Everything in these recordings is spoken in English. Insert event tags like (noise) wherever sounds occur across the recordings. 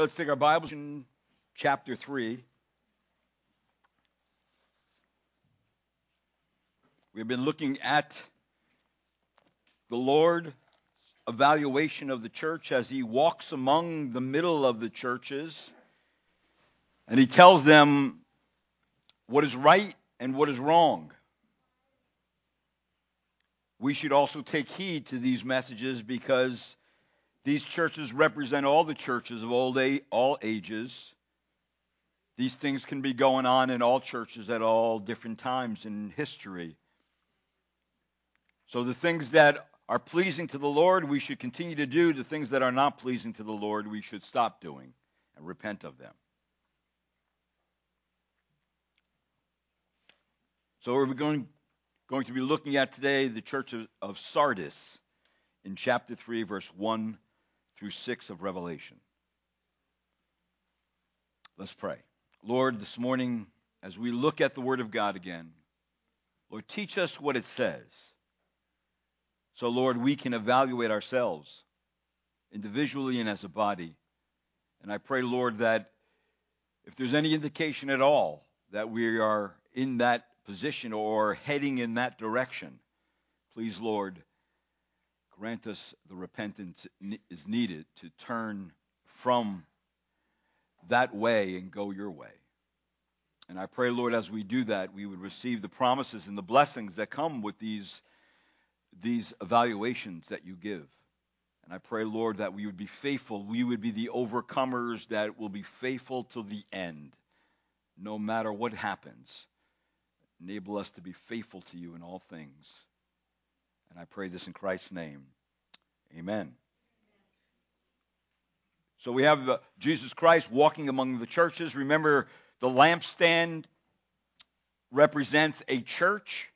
Let's take our Bibles in chapter 3. We've been looking at the Lord evaluation of the church as he walks among the middle of the churches and he tells them what is right and what is wrong. We should also take heed to these messages because these churches represent all the churches of old all ages. These things can be going on in all churches at all different times in history. So the things that are pleasing to the Lord, we should continue to do. The things that are not pleasing to the Lord, we should stop doing and repent of them. So we're going, going to be looking at today the church of, of Sardis in chapter 3, verse 1 through 6 of Revelation. Let's pray. Lord, this morning, as we look at the Word of God again, Lord, teach us what it says. So, Lord, we can evaluate ourselves individually and as a body. And I pray, Lord, that if there's any indication at all that we are in that position or heading in that direction, please, Lord, grant us the repentance is needed to turn from that way and go your way. And I pray, Lord, as we do that, we would receive the promises and the blessings that come with these these evaluations that you give. And I pray, Lord, that we would be faithful. We would be the overcomers that will be faithful to the end, no matter what happens. Enable us to be faithful to you in all things. And I pray this in Christ's name. Amen. So we have uh, Jesus Christ walking among the churches. Remember, the lampstand represents a church.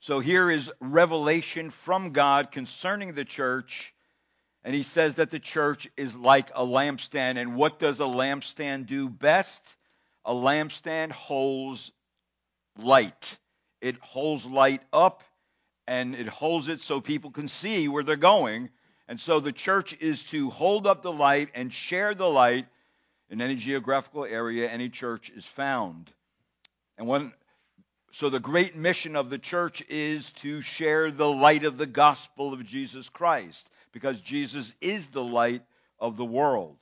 So here is revelation from God concerning the church. And he says that the church is like a lampstand. And what does a lampstand do best? A lampstand holds light. It holds light up and it holds it so people can see where they're going. And so the church is to hold up the light and share the light in any geographical area any church is found. And when so, the great mission of the church is to share the light of the gospel of Jesus Christ, because Jesus is the light of the world.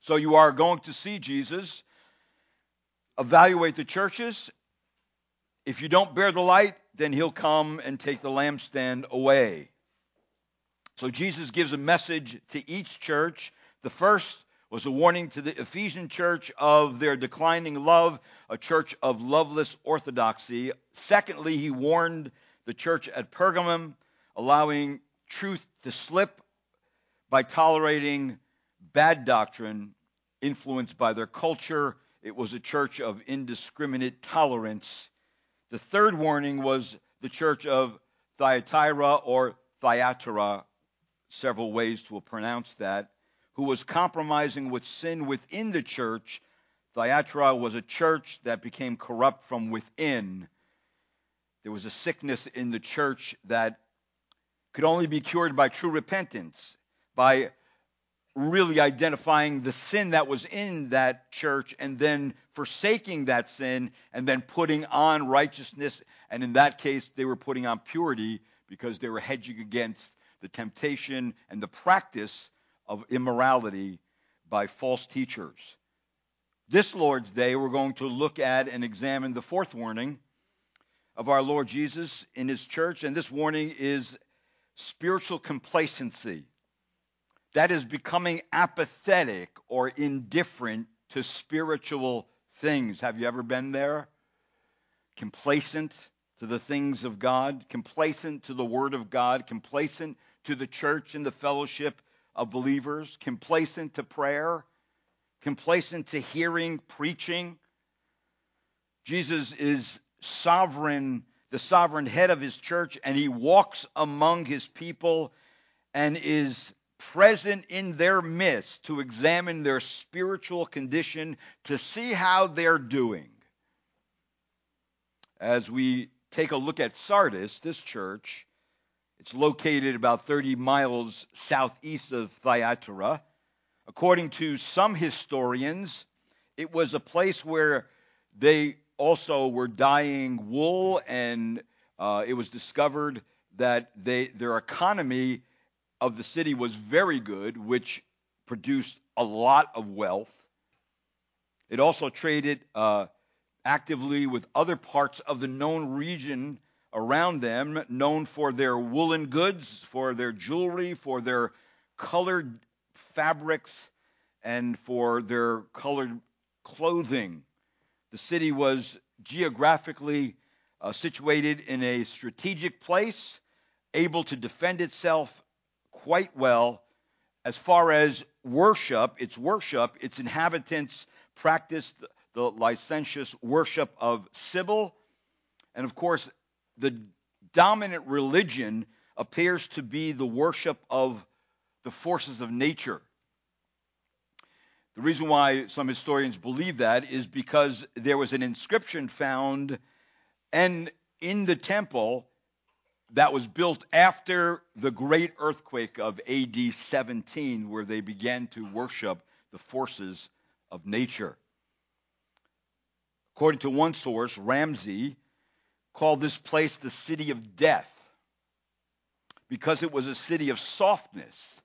So, you are going to see Jesus evaluate the churches. If you don't bear the light, then he'll come and take the lampstand away. So, Jesus gives a message to each church. The first was a warning to the Ephesian church of their declining love, a church of loveless orthodoxy. Secondly, he warned the church at Pergamum, allowing truth to slip by tolerating bad doctrine influenced by their culture. It was a church of indiscriminate tolerance. The third warning was the church of Thyatira or Thyatira, several ways to pronounce that who was compromising with sin within the church. Thyatira was a church that became corrupt from within. There was a sickness in the church that could only be cured by true repentance, by really identifying the sin that was in that church and then forsaking that sin and then putting on righteousness. And in that case, they were putting on purity because they were hedging against the temptation and the practice of immorality by false teachers. This Lord's Day, we're going to look at and examine the fourth warning of our Lord Jesus in his church, and this warning is spiritual complacency. That is becoming apathetic or indifferent to spiritual things. Have you ever been there? Complacent to the things of God, complacent to the Word of God, complacent to the church and the fellowship of believers, complacent to prayer, complacent to hearing, preaching. Jesus is sovereign, the sovereign head of his church, and he walks among his people and is present in their midst to examine their spiritual condition to see how they're doing. As we take a look at Sardis, this church, it's located about 30 miles southeast of Thyatira. According to some historians, it was a place where they also were dyeing wool, and uh, it was discovered that they, their economy of the city was very good, which produced a lot of wealth. It also traded uh, actively with other parts of the known region around them, known for their woolen goods, for their jewelry, for their colored fabrics, and for their colored clothing. The city was geographically uh, situated in a strategic place, able to defend itself quite well. As far as worship, its worship, its inhabitants practiced the licentious worship of Cybele. And of course, the dominant religion appears to be the worship of the forces of nature. The reason why some historians believe that is because there was an inscription found and in the temple that was built after the great earthquake of AD 17 where they began to worship the forces of nature. According to one source, Ramsay called this place the city of death because it was a city of softness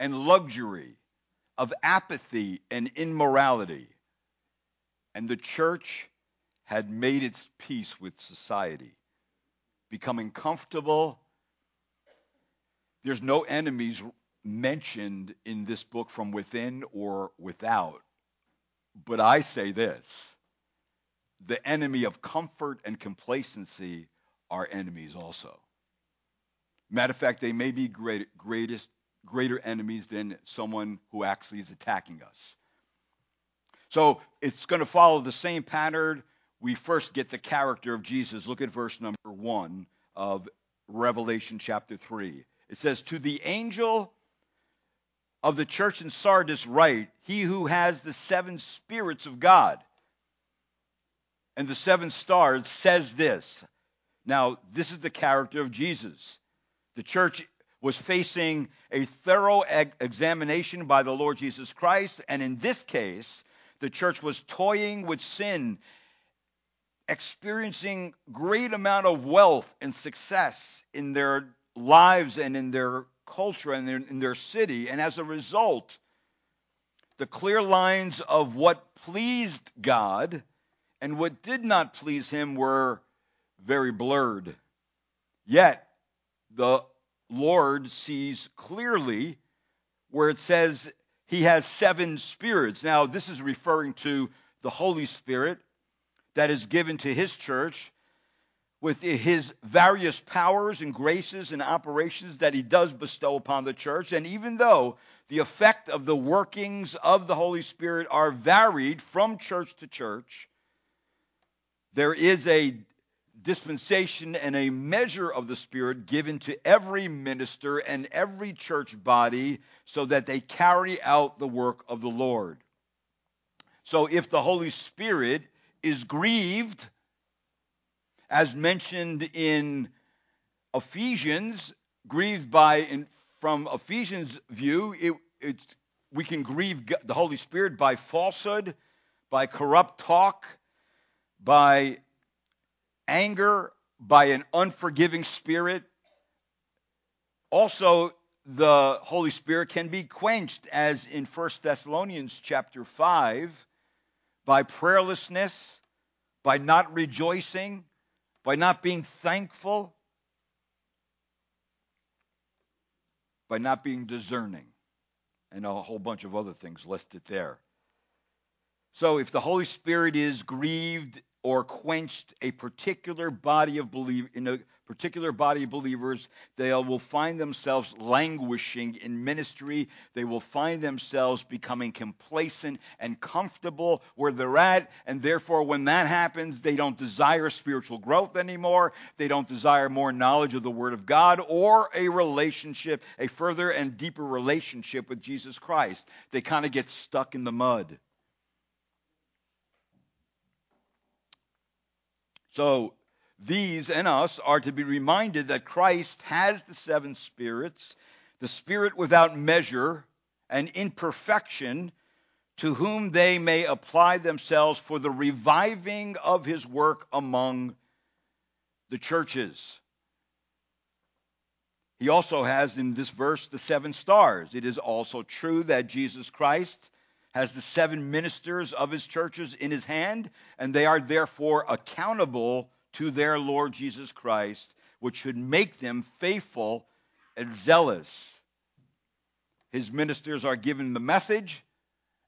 and luxury, of apathy and immorality. And the church had made its peace with society, becoming comfortable. There's no enemies mentioned in this book from within or without. But I say this the enemy of comfort and complacency are enemies also. Matter of fact, they may be great, greatest, greater enemies than someone who actually is attacking us. So it's going to follow the same pattern. We first get the character of Jesus. Look at verse number one of Revelation chapter 3. It says, To the angel of the church in Sardis, write, He who has the seven spirits of God and the seven stars says this. Now, this is the character of Jesus. The church was facing a thorough examination by the Lord Jesus Christ, and in this case, the church was toying with sin, experiencing great amount of wealth and success in their lives and in their culture and in their city, and as a result, the clear lines of what pleased God and what did not please him were very blurred. Yet, the Lord sees clearly where it says he has seven spirits. Now, this is referring to the Holy Spirit that is given to his church with his various powers and graces and operations that he does bestow upon the church. And even though the effect of the workings of the Holy Spirit are varied from church to church, there is a dispensation and a measure of the Spirit given to every minister and every church body so that they carry out the work of the Lord. So if the Holy Spirit is grieved, as mentioned in Ephesians, grieved by, in, from Ephesians' view, it, we can grieve the Holy Spirit by falsehood, by corrupt talk, by anger, by an unforgiving spirit. Also, the Holy Spirit can be quenched, as in 1 Thessalonians chapter 5, by prayerlessness, by not rejoicing, by not being thankful, by not being discerning, and a whole bunch of other things listed there. So if the Holy Spirit is grieved or quenched a particular body of believe in a particular body of believers, they will find themselves languishing in ministry. They will find themselves becoming complacent and comfortable where they're at. And therefore, when that happens, they don't desire spiritual growth anymore. They don't desire more knowledge of the Word of God or a relationship, a further and deeper relationship with Jesus Christ. They kind of get stuck in the mud. So these and us are to be reminded that Christ has the seven spirits, the spirit without measure, and imperfection, to whom they may apply themselves for the reviving of his work among the churches. He also has in this verse the seven stars. It is also true that Jesus Christ has the seven ministers of his churches in his hand, and they are therefore accountable to their Lord Jesus Christ, which should make them faithful and zealous. His ministers are given the message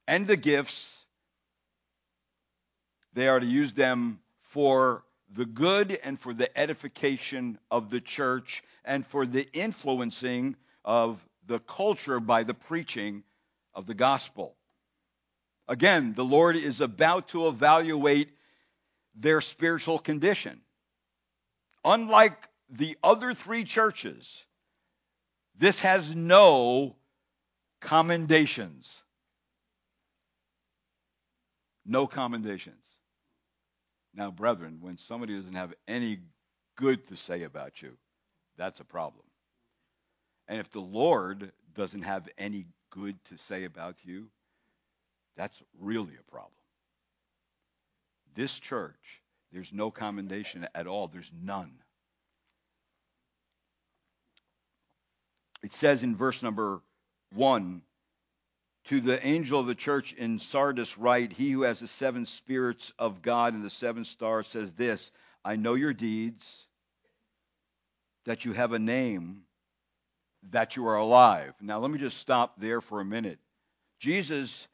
and the gifts. They are to use them for the good and for the edification of the church and for the influencing of the culture by the preaching of the gospel. Again, the Lord is about to evaluate their spiritual condition. Unlike the other three churches, this has no commendations. No commendations. Now, brethren, when somebody doesn't have any good to say about you, that's a problem. And if the Lord doesn't have any good to say about you, that's really a problem. This church, there's no commendation at all. There's none. It says in verse number 1 to the angel of the church in Sardis, write, He who has the seven spirits of God and the seven stars says this I know your deeds, that you have a name, that you are alive. Now, let me just stop there for a minute. Jesus,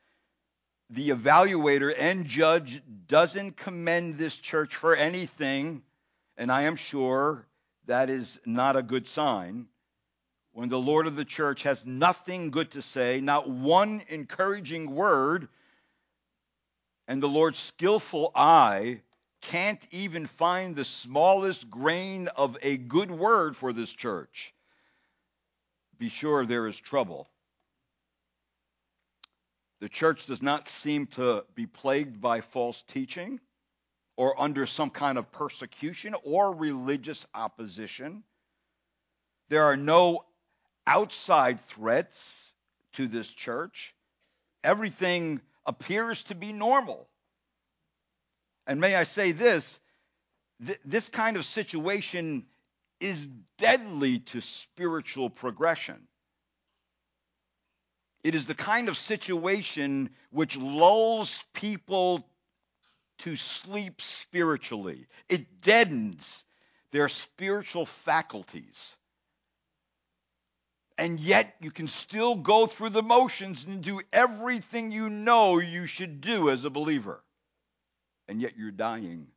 the evaluator and judge, doesn't commend this church for anything, and I am sure that is not a good sign when the Lord of the church has nothing good to say, not one encouraging word, and the Lord's skillful eye can't even find the smallest grain of a good word for this church, be sure there is trouble. The church does not seem to be plagued by false teaching or under some kind of persecution or religious opposition. There are no outside threats to this church. Everything appears to be normal. And may I say this th- this kind of situation is deadly to spiritual progression. It is the kind of situation which lulls people to sleep spiritually. It deadens their spiritual faculties and yet you can still go through the motions and do everything you know you should do as a believer. And yet you're dying.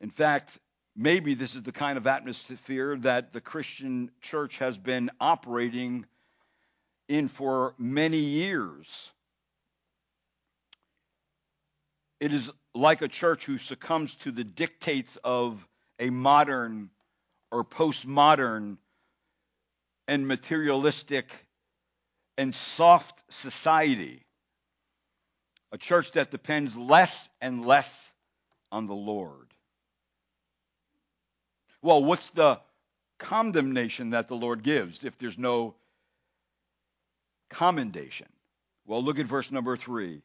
In fact, maybe this is the kind of atmosphere that the Christian church has been operating in for many years. It is like a church who succumbs to the dictates of a modern or postmodern and materialistic and soft society. A church that depends less and less on the Lord. Well, what's the condemnation that the Lord gives if there's no commendation? Well, look at verse number three,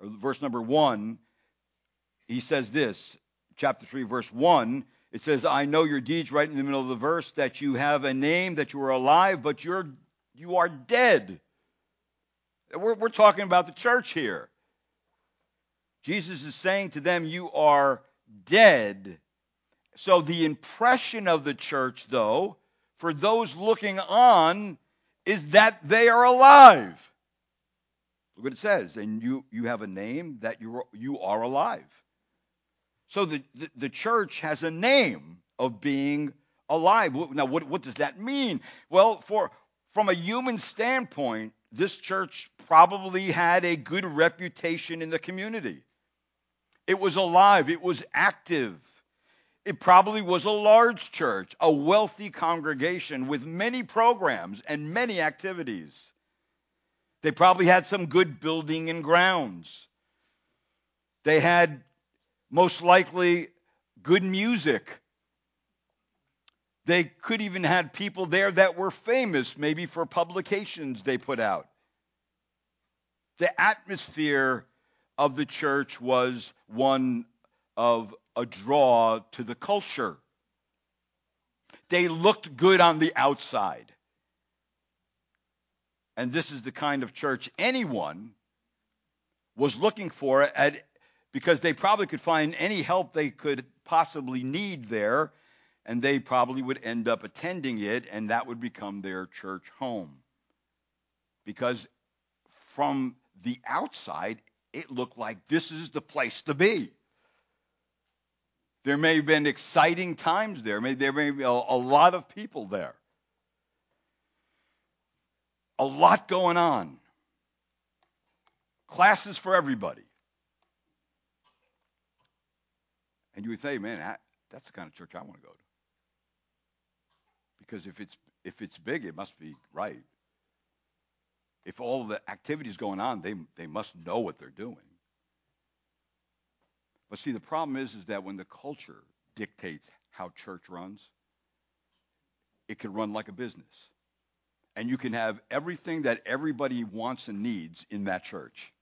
or verse number one. He says this, chapter 3, verse 1 it says, I know your deeds right in the middle of the verse, that you have a name, that you are alive, but you're you are dead. We're, we're talking about the church here. Jesus is saying to them, You are dead. So the impression of the church, though, for those looking on, is that they are alive. Look what it says. And you, you have a name that you are, you are alive. So the, the, the church has a name of being alive. Now, what, what does that mean? Well, for from a human standpoint, this church probably had a good reputation in the community. It was alive, it was active. It probably was a large church, a wealthy congregation with many programs and many activities. They probably had some good building and grounds. They had most likely good music. They could even had people there that were famous, maybe for publications they put out. The atmosphere of the church was one of a draw to the culture. They looked good on the outside. And this is the kind of church anyone was looking for at, because they probably could find any help they could possibly need there, and they probably would end up attending it, and that would become their church home. Because from the outside, it looked like this is the place to be. There may have been exciting times there. There may be a, lot of people there. A lot going on. Classes for everybody. And you would say, man, that's the kind of church I want to go to. Because if it's if it's big, it must be right. If all the activities going on, they they must know what they're doing. But see, the problem is, is that when the culture dictates how church runs, it can run like a business. And you can have everything that everybody wants and needs in that church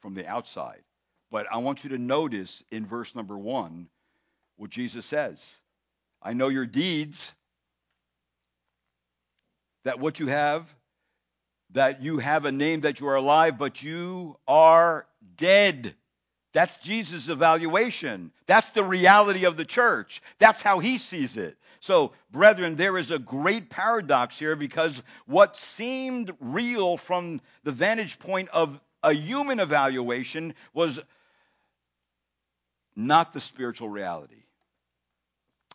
from the outside. But I want you to notice in verse number one what Jesus says. I know your deeds, that what you have, that you have a name that you are alive, but you are dead. That's Jesus' evaluation. That's the reality of the church. That's how he sees it. So, brethren, there is a great paradox here because what seemed real from the vantage point of a human evaluation was not the spiritual reality.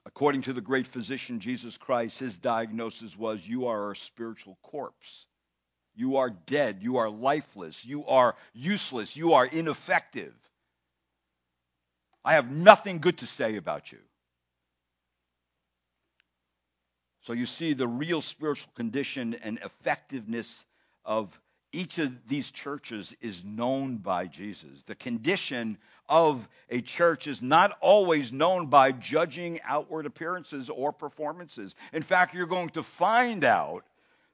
According to the great physician Jesus Christ, his diagnosis was you are a spiritual corpse. You are dead. You are lifeless. You are useless. You are ineffective. I have nothing good to say about you. So you see the real spiritual condition and effectiveness of each of these churches is known by Jesus. The condition of a church is not always known by judging outward appearances or performances. In fact, you're going to find out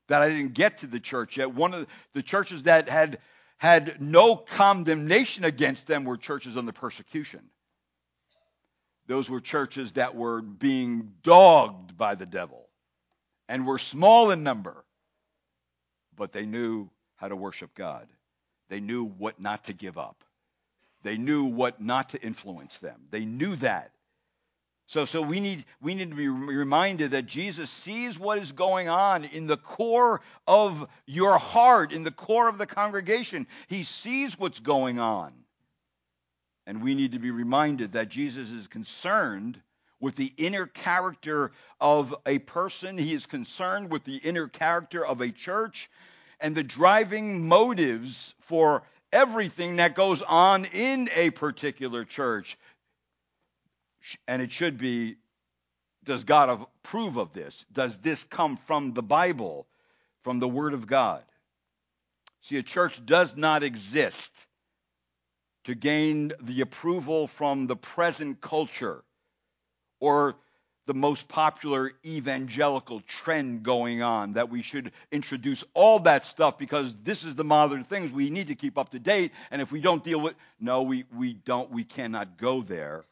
that I didn't get to the church yet. One of the churches that had had no condemnation against them were churches under persecution. Those were churches that were being dogged by the devil and were small in number, but they knew how to worship God. They knew what not to give up. They knew what not to influence them. They knew that. So, so we need we need to be reminded that Jesus sees what is going on in the core of your heart, in the core of the congregation. He sees what's going on. And we need to be reminded that Jesus is concerned with the inner character of a person. He is concerned with the inner character of a church and the driving motives for everything that goes on in a particular church. And it should be does God approve of this? Does this come from the Bible, from the Word of God? See, a church does not exist to gain the approval from the present culture or the most popular evangelical trend going on that we should introduce all that stuff because this is the modern things we need to keep up to date. And if we don't deal with no we, we don't we cannot go there.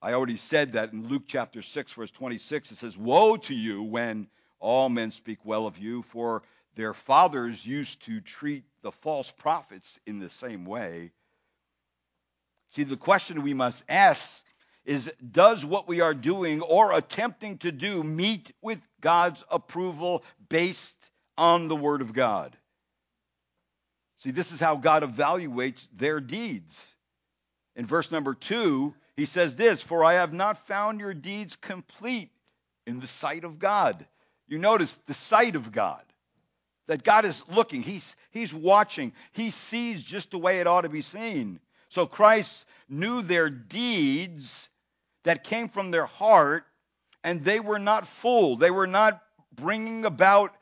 I already said that in luke chapter 6 verse 26 it says woe to you when all men speak well of you for their fathers used to treat the false prophets in the same way. See, the question we must ask is Does what we are doing or attempting to do meet with God's approval based on the Word of God? See, this is how God evaluates their deeds. In verse number two, he says this For I have not found your deeds complete in the sight of God. You notice the sight of God that God is looking, he's, he's watching, he sees just the way it ought to be seen. So Christ knew their deeds that came from their heart, and they were not fooled. They were not bringing about,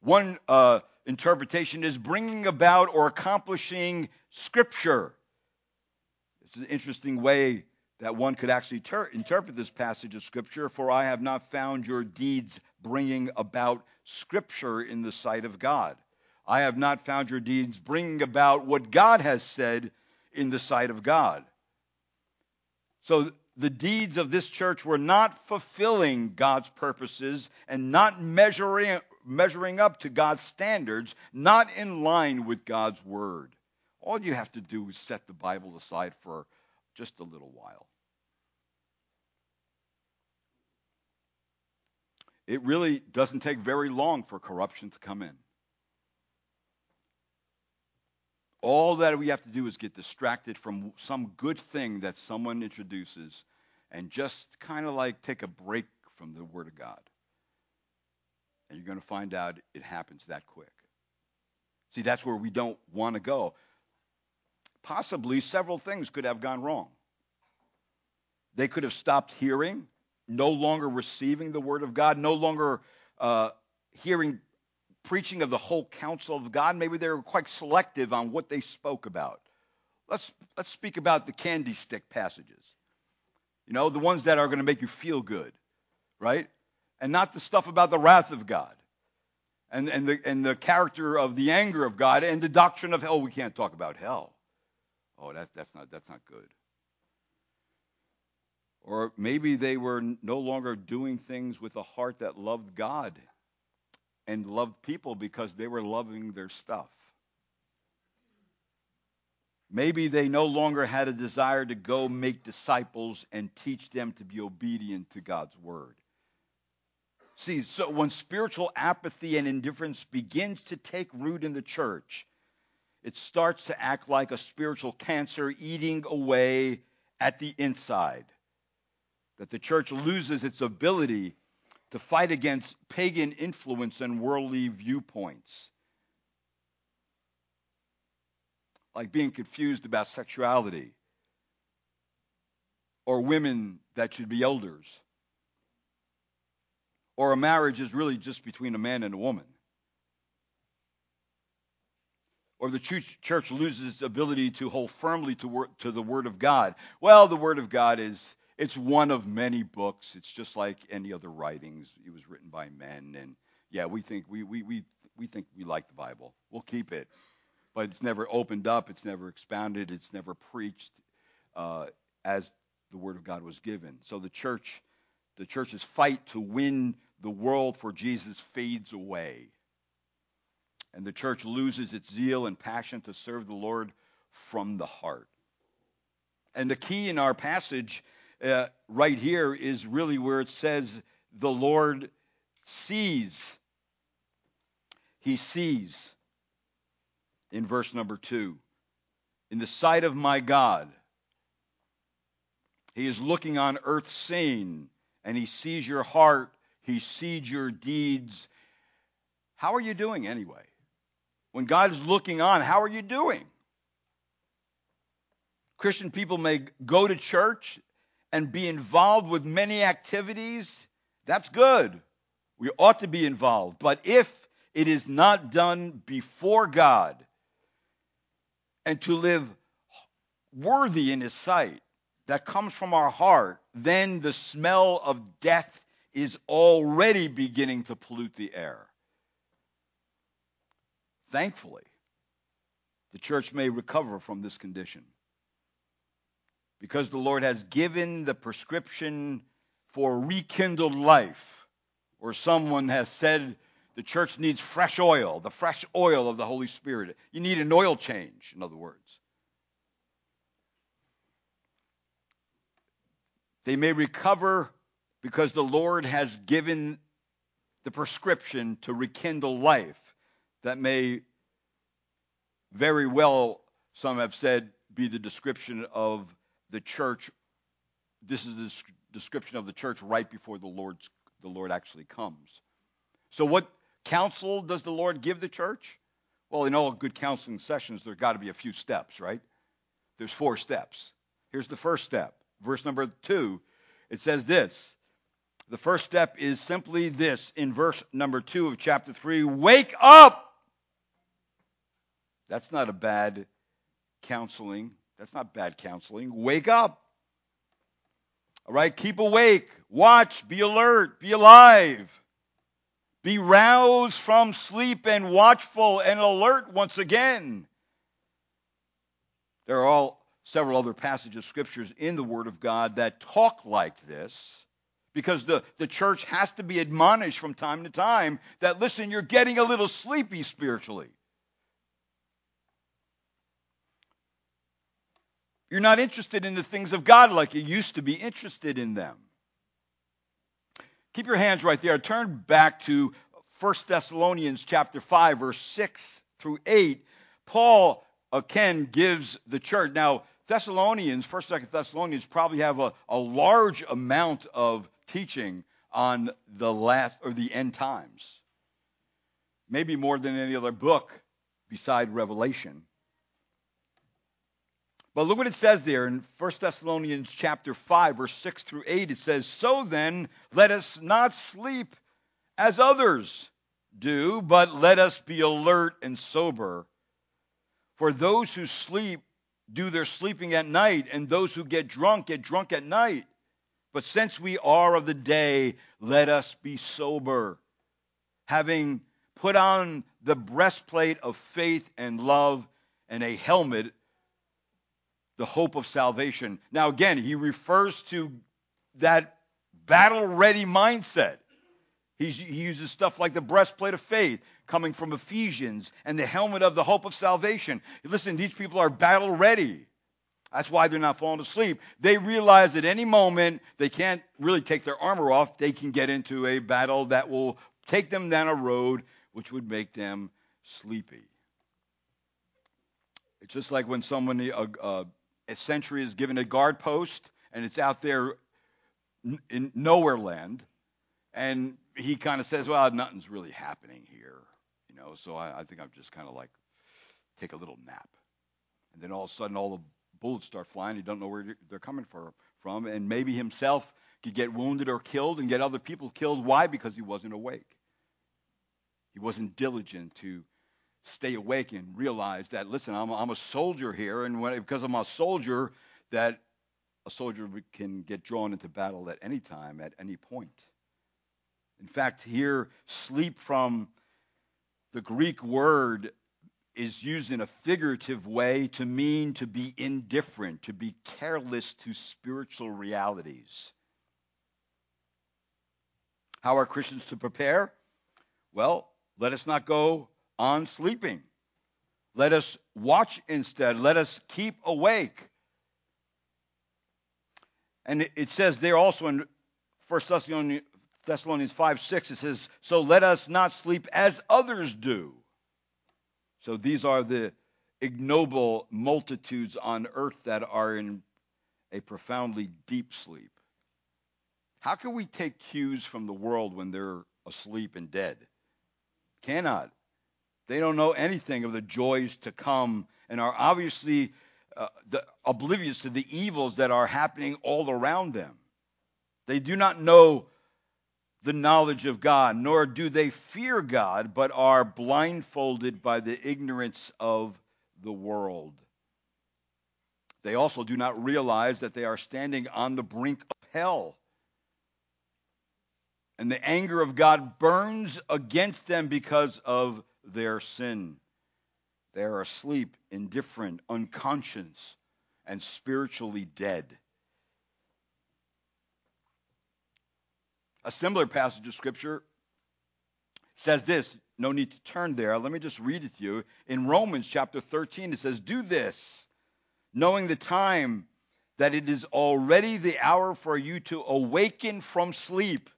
one uh, interpretation is bringing about or accomplishing Scripture. It's an interesting way that one could actually ter- interpret this passage of Scripture, for I have not found your deeds bringing about Scripture in the sight of God. I have not found your deeds bringing about what God has said in the sight of God. So the deeds of this church were not fulfilling God's purposes and not measuring, measuring up to God's standards, not in line with God's word. All you have to do is set the Bible aside for just a little while. It really doesn't take very long for corruption to come in. All that we have to do is get distracted from some good thing that someone introduces and just kind of like take a break from the Word of God. And you're going to find out it happens that quick. See, that's where we don't want to go. Possibly several things could have gone wrong. They could have stopped hearing, no longer receiving the Word of God, no longer uh, hearing preaching of the whole counsel of God. Maybe they were quite selective on what they spoke about. Let's, let's speak about the candy stick passages. You know, the ones that are going to make you feel good, right? And not the stuff about the wrath of God and, and, the, and the character of the anger of God and the doctrine of hell. We can't talk about hell. Oh, that, that's, not, that's not good. Or maybe they were no longer doing things with a heart that loved God and loved people because they were loving their stuff. Maybe they no longer had a desire to go make disciples and teach them to be obedient to God's word. See, so when spiritual apathy and indifference begins to take root in the church, it starts to act like a spiritual cancer eating away at the inside. That the church loses its ability to fight against pagan influence and worldly viewpoints. Like being confused about sexuality or women that should be elders. Or a marriage is really just between a man and a woman. Or the church loses its ability to hold firmly to, to the Word of God. Well, the Word of God is it's one of many books. It's just like any other writings. It was written by men, and yeah, we think we we we we think we like the Bible. We'll keep it, but it's never opened up. It's never expounded. It's never preached uh, as the Word of God was given. So the church, the church's fight to win the world for Jesus fades away, and the church loses its zeal and passion to serve the Lord from the heart. And the key in our passage uh, right here is really where it says the Lord sees. He sees in verse number two. In the sight of my God, He is looking on earth scene, and He sees your heart, He sees your deeds. How are you doing anyway? When God is looking on, how are you doing? Christian people may go to church, and be involved with many activities, that's good. We ought to be involved. But if it is not done before God and to live worthy in His sight, that comes from our heart, then the smell of death is already beginning to pollute the air. Thankfully, the church may recover from this condition because the Lord has given the prescription for rekindled life. Or someone has said the church needs fresh oil, the fresh oil of the Holy Spirit. You need an oil change, in other words. They may recover because the Lord has given the prescription to rekindle life. That may very well, some have said, be the description of the church. This is the description of the church right before the Lord's the Lord actually comes. So what counsel does the Lord give the church? Well, in all good counseling sessions, there's got to be a few steps, right? There's four steps. Here's the first step. Verse number two, it says this. The first step is simply this in verse number two of chapter three wake up! That's not a bad counseling that's not bad counseling. Wake up. All right, keep awake, watch, be alert, be alive. Be roused from sleep and watchful and alert once again. There are all several other passages of scriptures in the Word of God that talk like this because the, the church has to be admonished from time to time that, listen, you're getting a little sleepy spiritually. You're not interested in the things of God like you used to be interested in them. Keep your hands right there. Turn back to 1 Thessalonians chapter 5 verse 6 through 8. Paul uh, again gives the church. Now, Thessalonians, 1st, 2nd Thessalonians probably have a, a large amount of teaching on the last or the end times. Maybe more than any other book beside Revelation. But look what it says there in 1 Thessalonians chapter 5 verse 6 through 8 it says so then let us not sleep as others do but let us be alert and sober. For those who sleep do their sleeping at night and those who get drunk get drunk at night. But since we are of the day let us be sober having put on the breastplate of faith and love and a helmet the hope of salvation. Now, again, he refers to that battle ready mindset. He's, he uses stuff like the breastplate of faith coming from Ephesians and the helmet of the hope of salvation. Listen, these people are battle ready. That's why they're not falling asleep. They realize at any moment they can't really take their armor off. They can get into a battle that will take them down a road which would make them sleepy. It's just like when someone, uh, uh, a sentry is given a guard post and it's out there in nowhere land. And he kind of says well nothing's really happening here you know? So i, I think i'm just kind of like take a little nap. And then all of a sudden all the bullets start flying. You don't know where they're coming for, from. And maybe himself could get wounded or killed and get other people killed. Why? Because he wasn't awake. He wasn't diligent to stay awake and realize that, listen, I'm, I'm a soldier here, and when, because I'm a soldier, that a soldier can get drawn into battle at any time, at any point. In fact, here, sleep from the Greek word is used in a figurative way to mean to be indifferent, to be careless to spiritual realities. How are Christians to prepare? Well, let us not go on sleeping. Let us watch instead. Let us keep awake. And it says there also in 1 Thessalonians, Thessalonians 5 6, it says, So let us not sleep as others do. So these are the ignoble multitudes on earth that are in a profoundly deep sleep. How can we take cues from the world when they're asleep and dead? Cannot. They don't know anything of the joys to come and are obviously uh, the, oblivious to the evils that are happening all around them. They do not know the knowledge of God, nor do they fear God, but are blindfolded by the ignorance of the world. They also do not realize that they are standing on the brink of hell. And the anger of God burns against them because of their sin. They are asleep, indifferent, unconscious, and spiritually dead. A similar passage of Scripture says this. No need to turn there. Let me just read it to you. In Romans chapter 13, it says, Do this, knowing the time that it is already the hour for you to awaken from sleep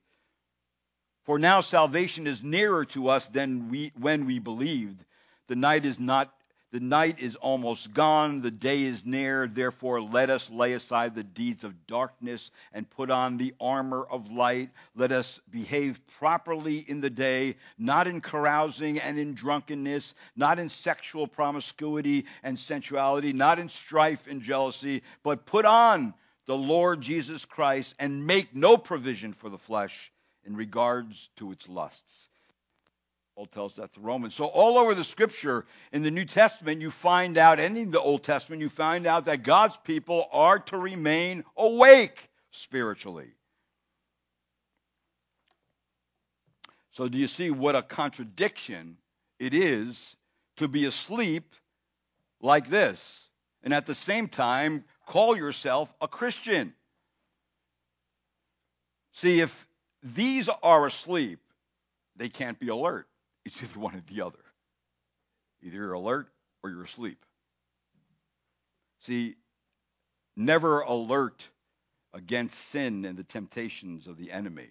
for now salvation is nearer to us than we, when we believed. The night is not the night is almost gone, the day is near. Therefore, let us lay aside the deeds of darkness and put on the armor of light. Let us behave properly in the day, not in carousing and in drunkenness, not in sexual promiscuity and sensuality, not in strife and jealousy, but put on the Lord Jesus Christ and make no provision for the flesh in regards to its lusts. Paul tells that to Romans. So all over the scripture in the New Testament, you find out, and in the Old Testament, you find out that God's people are to remain awake spiritually. So, do you see what a contradiction it is to be asleep like this and at the same time call yourself a Christian? See, if these are asleep, they can't be alert. (laughs) It's either one or the other. Either you're alert or you're asleep. See, never alert against sin and the temptations of the enemy.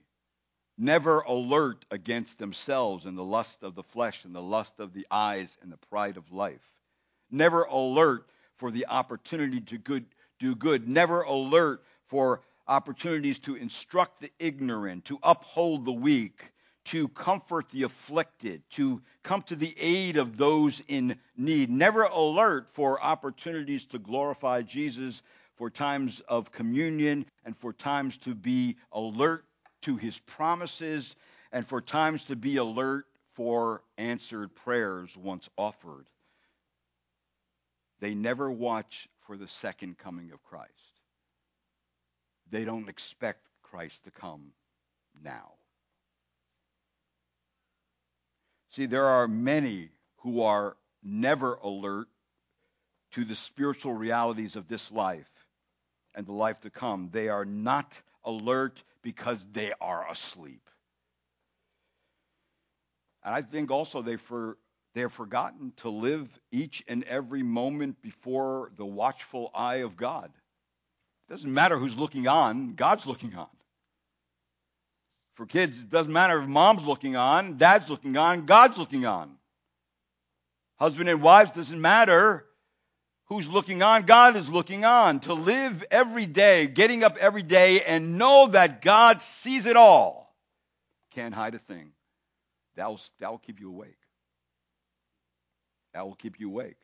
Never alert against themselves and the lust of the flesh and the lust of the eyes and the pride of life. Never alert for the opportunity to good, do good. Never alert for opportunities to instruct the ignorant, to uphold the weak, to comfort the afflicted, to come to the aid of those in need. Never alert for opportunities to glorify Jesus, for times of communion, and for times to be alert to his promises, and for times to be alert for answered prayers once offered. They never watch for the second coming of Christ. They don't expect Christ to come now. See, there are many who are never alert to the spiritual realities of this life and the life to come. They are not alert because they are asleep. And I think also they for they have forgotten to live each and every moment before the watchful eye of God. It doesn't matter who's looking on, God's looking on. For kids, it doesn't matter if mom's looking on, dad's looking on, God's looking on. Husband and wives doesn't matter who's looking on, God is looking on. To live every day, getting up every day, and know that God sees it all. Can't hide a thing. That will, that will keep you awake. That will keep you awake.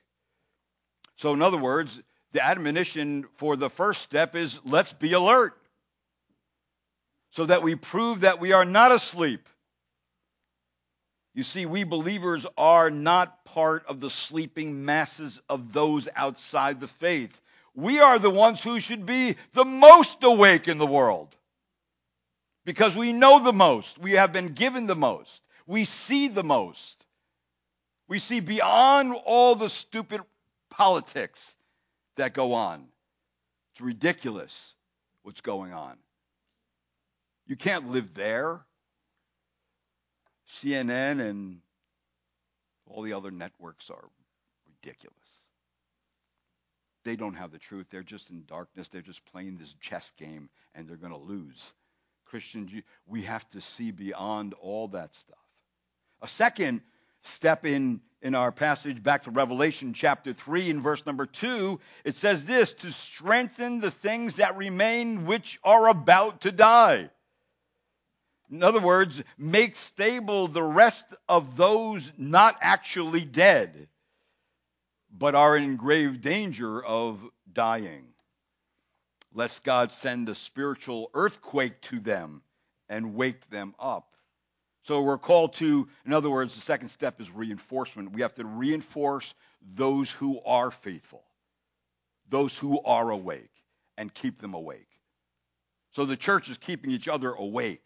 So, in other words, the admonition for the first step is let's be alert so that we prove that we are not asleep. You see, we believers are not part of the sleeping masses of those outside the faith. We are the ones who should be the most awake in the world because we know the most. We have been given the most. We see the most. We see beyond all the stupid politics that go on. It's ridiculous what's going on. You can't live there. CNN and all the other networks are ridiculous. They don't have the truth. They're just in darkness. They're just playing this chess game and they're going to lose. Christians, we have to see beyond all that stuff. A second step in, in our passage back to Revelation chapter 3 in verse number 2, it says this to strengthen the things that remain which are about to die. In other words, make stable the rest of those not actually dead, but are in grave danger of dying, lest God send a spiritual earthquake to them and wake them up. So we're called to, in other words, the second step is reinforcement. We have to reinforce those who are faithful, those who are awake, and keep them awake. So the church is keeping each other awake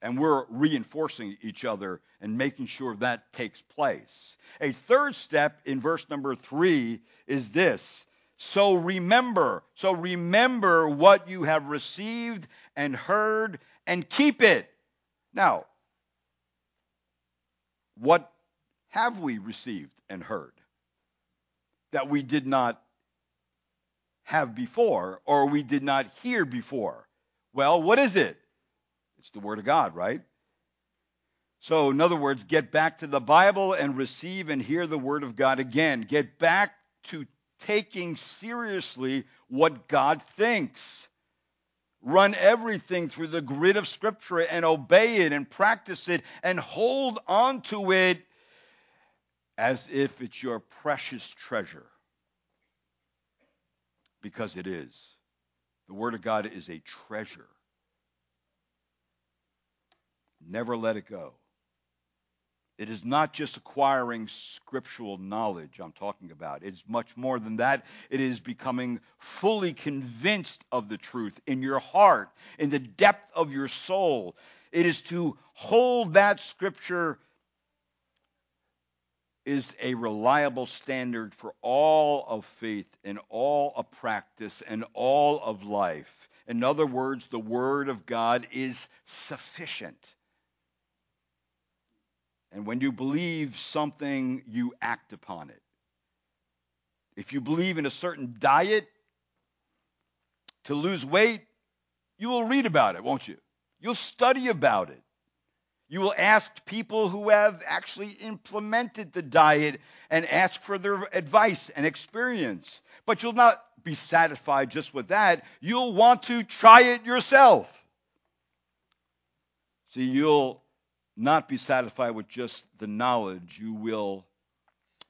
and we're reinforcing each other and making sure that takes place. A third step in verse number three is this. So remember, so remember what you have received and heard and keep it. Now, what have we received and heard that we did not have before or we did not hear before? Well, what is it? It's the Word of God, right? So, in other words, get back to the Bible and receive and hear the Word of God again. Get back to taking seriously what God thinks. Run everything through the grid of Scripture and obey it and practice it and hold on to it as if it's your precious treasure. Because it is. The Word of God is a treasure. Never let it go. It is not just acquiring scriptural knowledge I'm talking about. It's much more than that. It is becoming fully convinced of the truth in your heart, in the depth of your soul. It is to hold that scripture is a reliable standard for all of faith and all of practice and all of life. In other words, the Word of God is sufficient. And when you believe something, you act upon it. If you believe in a certain diet to lose weight, you will read about it, won't you? You'll study about it. You will ask people who have actually implemented the diet and ask for their advice and experience. But you'll not be satisfied just with that. You'll want to try it yourself. See, you'll not be satisfied with just the knowledge. You will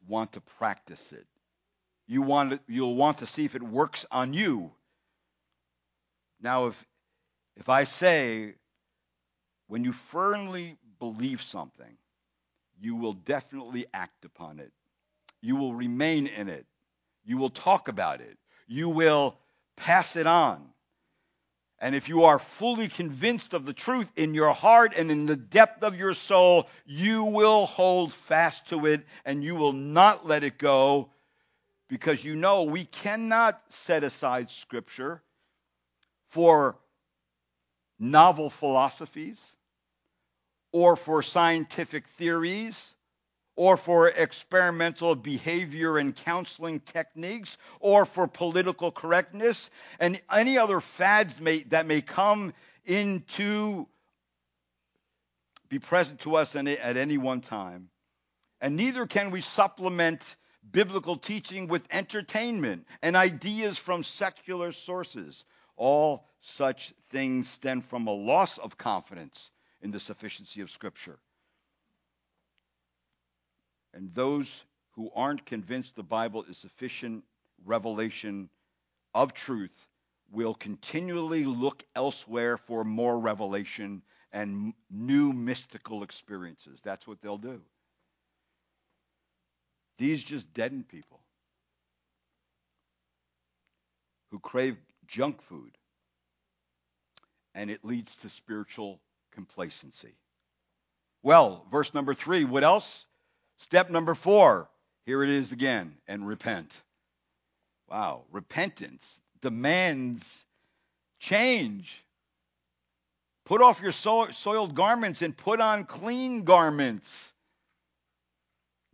want to practice it. You want to, you'll want to see if it works on you. Now, if if I say when you firmly believe something, you will definitely act upon it. You will remain in it. You will talk about it. You will pass it on. And if you are fully convinced of the truth in your heart and in the depth of your soul, you will hold fast to it and you will not let it go because you know we cannot set aside Scripture for novel philosophies or for scientific theories or for experimental behavior and counseling techniques, or for political correctness, and any other fads may, that may come into be present to us at any one time. And neither can we supplement biblical teaching with entertainment and ideas from secular sources. All such things stem from a loss of confidence in the sufficiency of Scripture. And those who aren't convinced the Bible is sufficient revelation of truth will continually look elsewhere for more revelation and new mystical experiences. That's what they'll do. These just deaden people who crave junk food, and it leads to spiritual complacency. Well, verse number three, what else? Step number four, here it is again, and repent. Wow, repentance demands change. Put off your soiled garments and put on clean garments.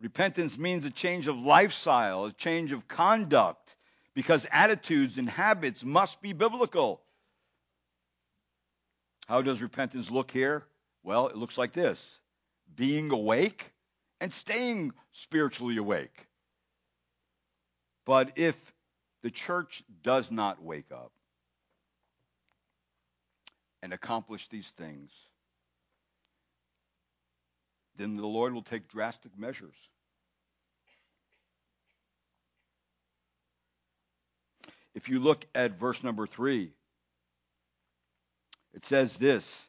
Repentance means a change of lifestyle, a change of conduct, because attitudes and habits must be biblical. How does repentance look here? Well, it looks like this being awake and staying spiritually awake. But if the church does not wake up and accomplish these things, then the Lord will take drastic measures. If you look at verse number three, it says this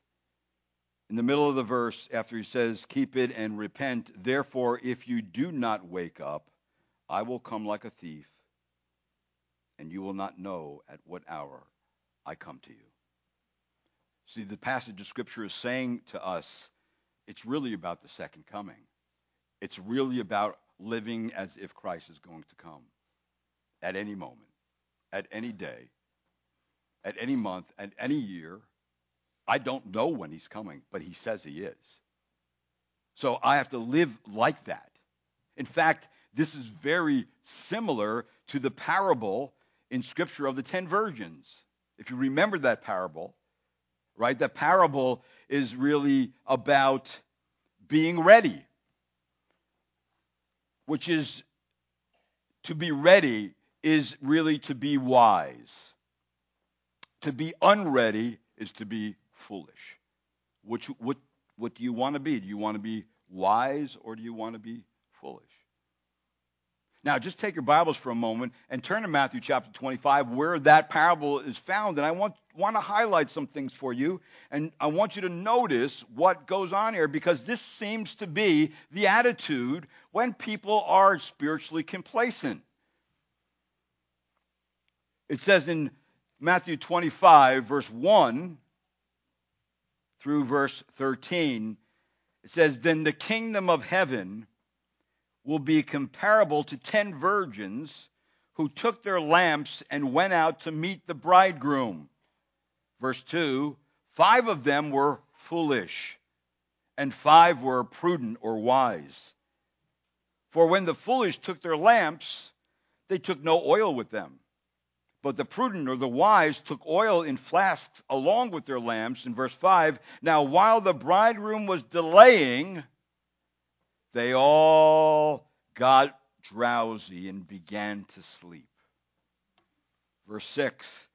in the middle of the verse after he says, Keep it and repent. Therefore, if you do not wake up, I will come like a thief, and you will not know at what hour I come to you. See, the passage of Scripture is saying to us, it's really about the second coming. It's really about living as if Christ is going to come at any moment, at any day, at any month, at any year, I don't know when he's coming, but he says he is. So I have to live like that. In fact, this is very similar to the parable in Scripture of the ten virgins. If you remember that parable, right? That parable is really about being ready, which is to be ready is really to be wise. To be unready is to be foolish. Which, what, what do you want to be? Do you want to be wise or do you want to be foolish? Now, just take your Bibles for a moment and turn to Matthew chapter 25, where that parable is found. And I want, want to highlight some things for you. And I want you to notice what goes on here because this seems to be the attitude when people are spiritually complacent. It says in Matthew 25, verse 1 through verse 13, it says, Then the kingdom of heaven will be comparable to ten virgins who took their lamps and went out to meet the bridegroom. Verse 2 Five of them were foolish, and five were prudent or wise. For when the foolish took their lamps, they took no oil with them. But the prudent or the wise took oil in flasks along with their lamps. In verse 5, now while the bridegroom was delaying, they all got drowsy and began to sleep. Verse 6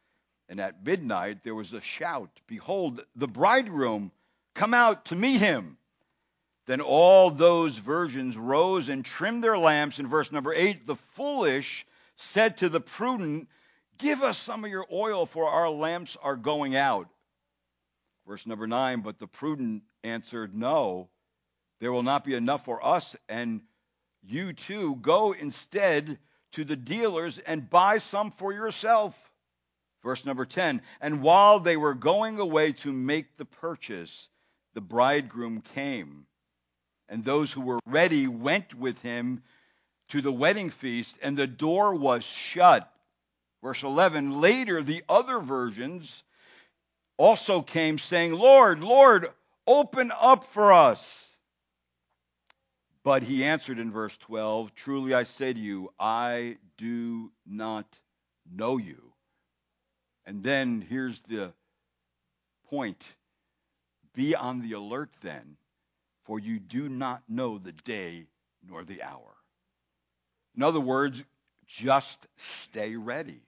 And at midnight there was a shout Behold, the bridegroom, come out to meet him. Then all those virgins rose and trimmed their lamps. In verse number 8, the foolish said to the prudent, Give us some of your oil, for our lamps are going out. Verse number 9, but the prudent answered, No there will not be enough for us and you too. Go instead to the dealers and buy some for yourself. Verse number 10 And while they were going away to make the purchase, the bridegroom came. And those who were ready went with him to the wedding feast, and the door was shut. Verse 11 Later, the other versions also came, saying, Lord, Lord, open up for us. But he answered in verse 12 Truly I say to you, I do not know you. And then here's the point Be on the alert then, for you do not know the day nor the hour. In other words, just stay ready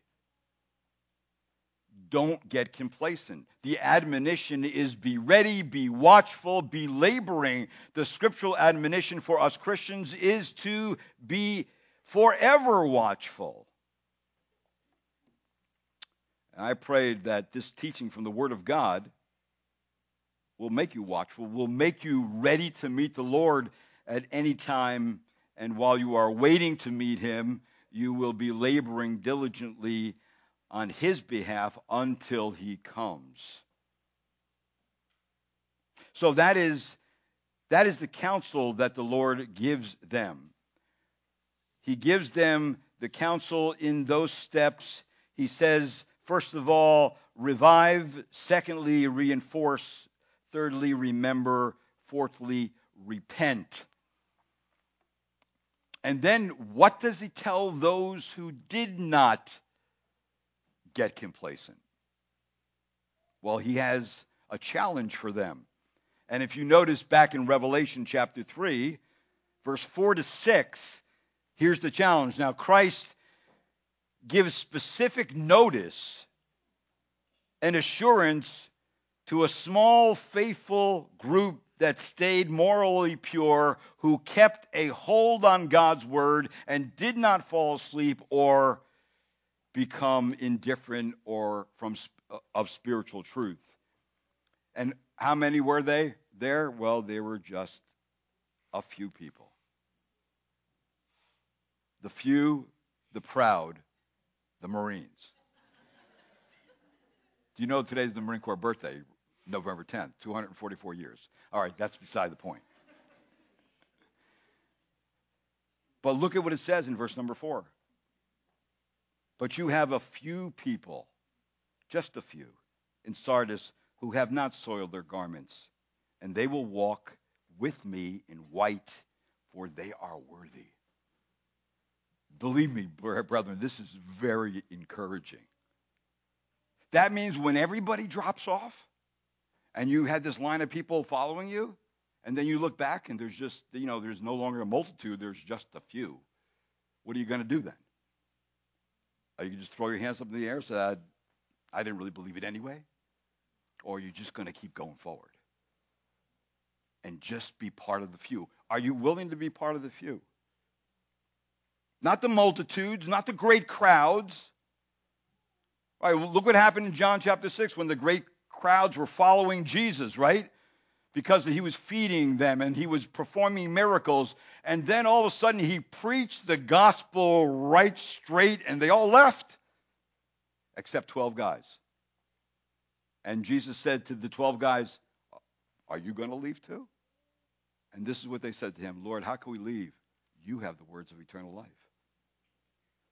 don't get complacent. The admonition is be ready, be watchful, be laboring. The scriptural admonition for us Christians is to be forever watchful. And I pray that this teaching from the Word of God will make you watchful, will make you ready to meet the Lord at any time. And while you are waiting to meet Him, you will be laboring diligently on his behalf until he comes. So that is that is the counsel that the Lord gives them. He gives them the counsel in those steps. He says, first of all, revive, secondly, reinforce, thirdly, remember, fourthly, repent. And then what does he tell those who did not get complacent. Well, he has a challenge for them. And if you notice back in Revelation chapter 3, verse 4 to 6, here's the challenge. Now, Christ gives specific notice and assurance to a small, faithful group that stayed morally pure, who kept a hold on God's word and did not fall asleep or become indifferent or from uh, of spiritual truth. And how many were they there? Well, they were just a few people. The few, the proud, the Marines. Do you know today's the Marine Corps birthday, November 10th, 244 years? All right, that's beside the point. But look at what it says in verse number 4. But you have a few people, just a few, in Sardis who have not soiled their garments, and they will walk with me in white, for they are worthy. Believe me, brethren, this is very encouraging. That means when everybody drops off and you had this line of people following you, and then you look back and there's just, you know, there's no longer a multitude, there's just a few. What are you going to do then? Are you just throw your hands up in the air and say, I, I didn't really believe it anyway? Or are you just going to keep going forward? And just be part of the few. Are you willing to be part of the few? Not the multitudes, not the great crowds. All right, look what happened in John chapter 6 when the great crowds were following Jesus, right? Because he was feeding them and he was performing miracles. And then all of a sudden he preached the gospel right straight and they all left except 12 guys. And Jesus said to the 12 guys, Are you going to leave too? And this is what they said to him Lord, how can we leave? You have the words of eternal life.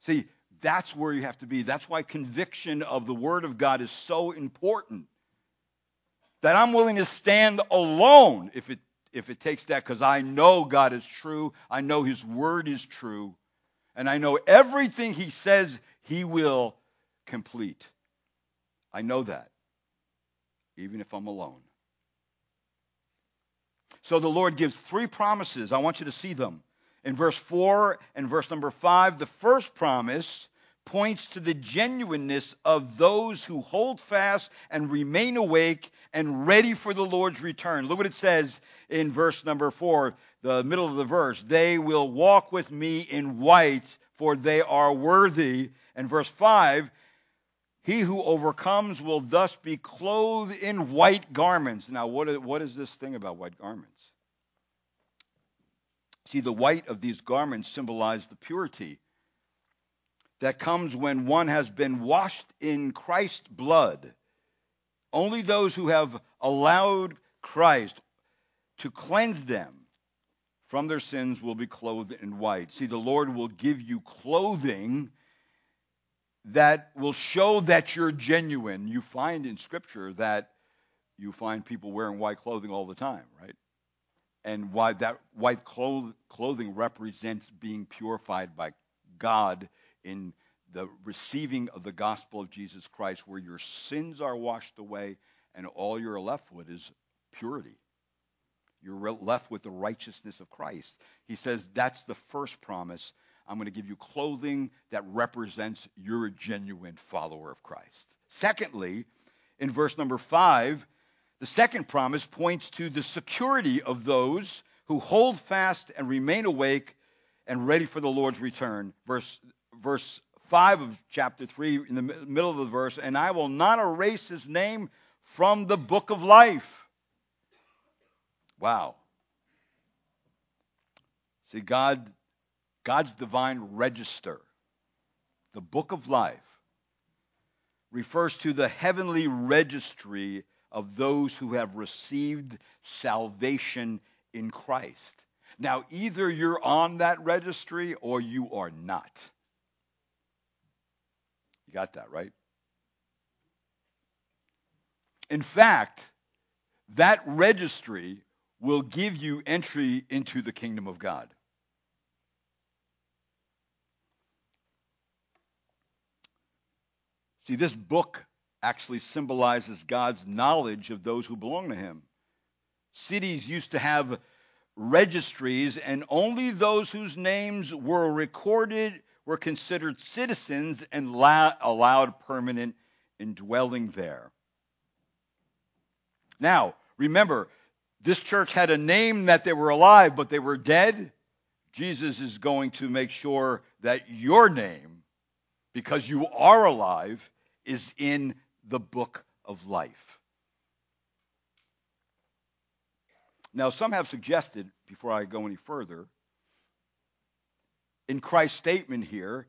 See, that's where you have to be. That's why conviction of the Word of God is so important. That I'm willing to stand alone if it if it takes that, because I know God is true. I know His Word is true. And I know everything He says He will complete. I know that, even if I'm alone. So the Lord gives three promises. I want you to see them. In verse 4 and verse number 5, the first promise points to the genuineness of those who hold fast and remain awake and ready for the Lord's return. Look what it says in verse number 4, the middle of the verse. They will walk with me in white, for they are worthy. And verse 5, he who overcomes will thus be clothed in white garments. Now, what what is this thing about white garments? See, the white of these garments symbolize the purity that comes when one has been washed in Christ's blood. Only those who have allowed Christ to cleanse them from their sins will be clothed in white. See, the Lord will give you clothing that will show that you're genuine. You find in Scripture that you find people wearing white clothing all the time, right? And why that white clothing represents being purified by God in the receiving of the gospel of Jesus Christ, where your sins are washed away and all you're left with is purity. You're left with the righteousness of Christ. He says that's the first promise I'm going to give you clothing that represents you're a genuine follower of Christ. Secondly, in verse number five, the second promise points to the security of those who hold fast and remain awake and ready for the Lord's return. Verse, verse 5 of chapter 3, in the middle of the verse, and I will not erase his name from the book of life. Wow. See, God God's divine register, the book of life, refers to the heavenly registry of those who have received salvation in Christ. Now, either you're on that registry or you are not. You got that, right? In fact, that registry will give you entry into the kingdom of God. See, this book actually symbolizes God's knowledge of those who belong to him. Cities used to have registries, and only those whose names were recorded were considered citizens and la- allowed permanent indwelling there. Now, remember, this church had a name that they were alive, but they were dead. Jesus is going to make sure that your name because you are alive, is in the book of life. Now, some have suggested, before I go any further, in Christ's statement here,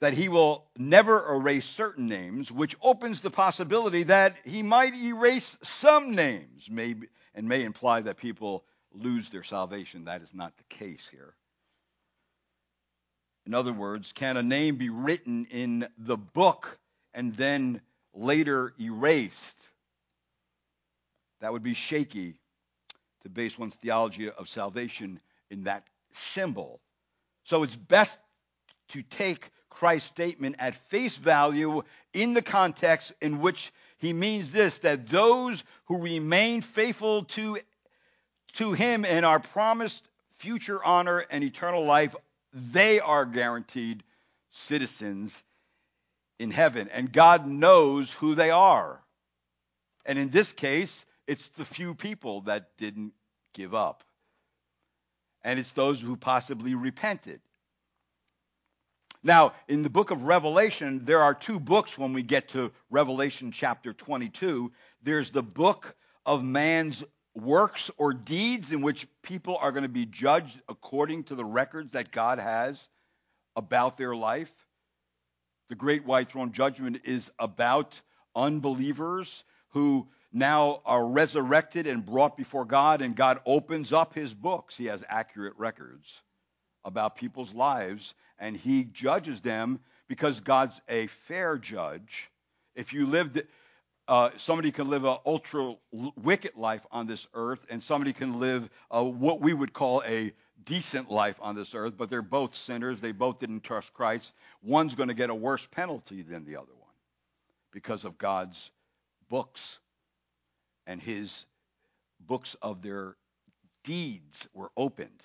that he will never erase certain names, which opens the possibility that he might erase some names, maybe, and may imply that people lose their salvation. That is not the case here. In other words, can a name be written in the book and then later erased? That would be shaky to base one's theology of salvation in that symbol. So it's best to take Christ's statement at face value in the context in which he means this that those who remain faithful to, to him and are promised future honor and eternal life they are guaranteed citizens in heaven. And God knows who they are. And in this case, it's the few people that didn't give up. And it's those who possibly repented. Now, in the book of Revelation, there are two books when we get to Revelation chapter 22. There's the book of man's works or deeds in which people are going to be judged according to the records that God has about their life. The great white throne judgment is about unbelievers who now are resurrected and brought before God, and God opens up his books. He has accurate records about people's lives, and he judges them because God's a fair judge. If you lived, uh, somebody can live an ultra wicked life on this earth, and somebody can live what we would call a decent life on this earth, but they're both sinners. They both didn't trust Christ. One's going to get a worse penalty than the other one because of God's books and his books of their deeds were opened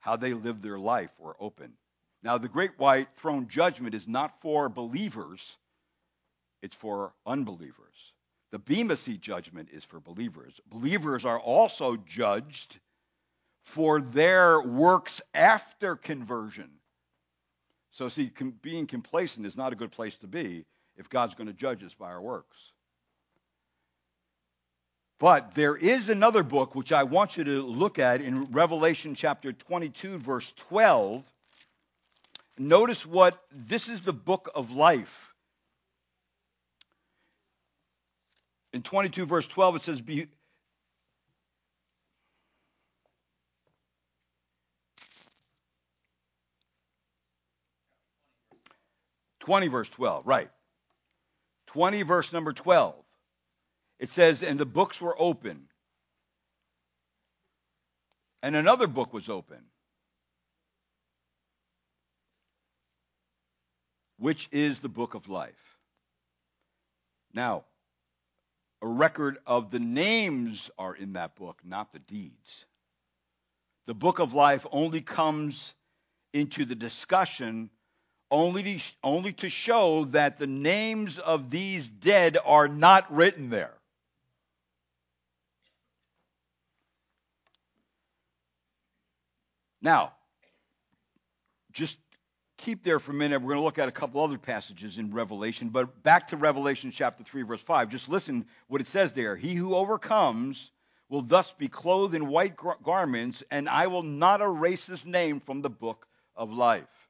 how they lived their life were open. Now, the great white throne judgment is not for believers, it's for unbelievers. The Bema Seat judgment is for believers. Believers are also judged for their works after conversion. So, see, being complacent is not a good place to be if God's going to judge us by our works. But there is another book which I want you to look at in Revelation chapter 22, verse 12. Notice what this is the book of life. In 22, verse 12, it says, Be, Twenty verse twelve, right? Twenty verse number twelve. It says, and the books were open. And another book was open, which is the book of life. Now, a record of the names are in that book, not the deeds. The book of life only comes into the discussion only to, only to show that the names of these dead are not written there. Now, just keep there for a minute. We're going to look at a couple other passages in Revelation, but back to Revelation chapter 3, verse 5. Just listen what it says there. He who overcomes will thus be clothed in white garments, and I will not erase his name from the book of life.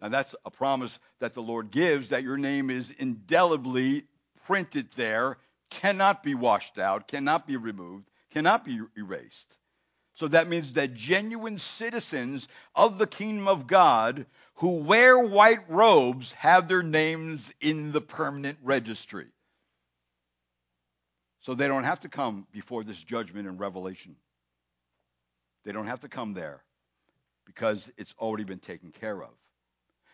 Now, that's a promise that the Lord gives that your name is indelibly printed there, cannot be washed out, cannot be removed, cannot be erased. So that means that genuine citizens of the kingdom of God who wear white robes have their names in the permanent registry. So they don't have to come before this judgment in Revelation. They don't have to come there because it's already been taken care of.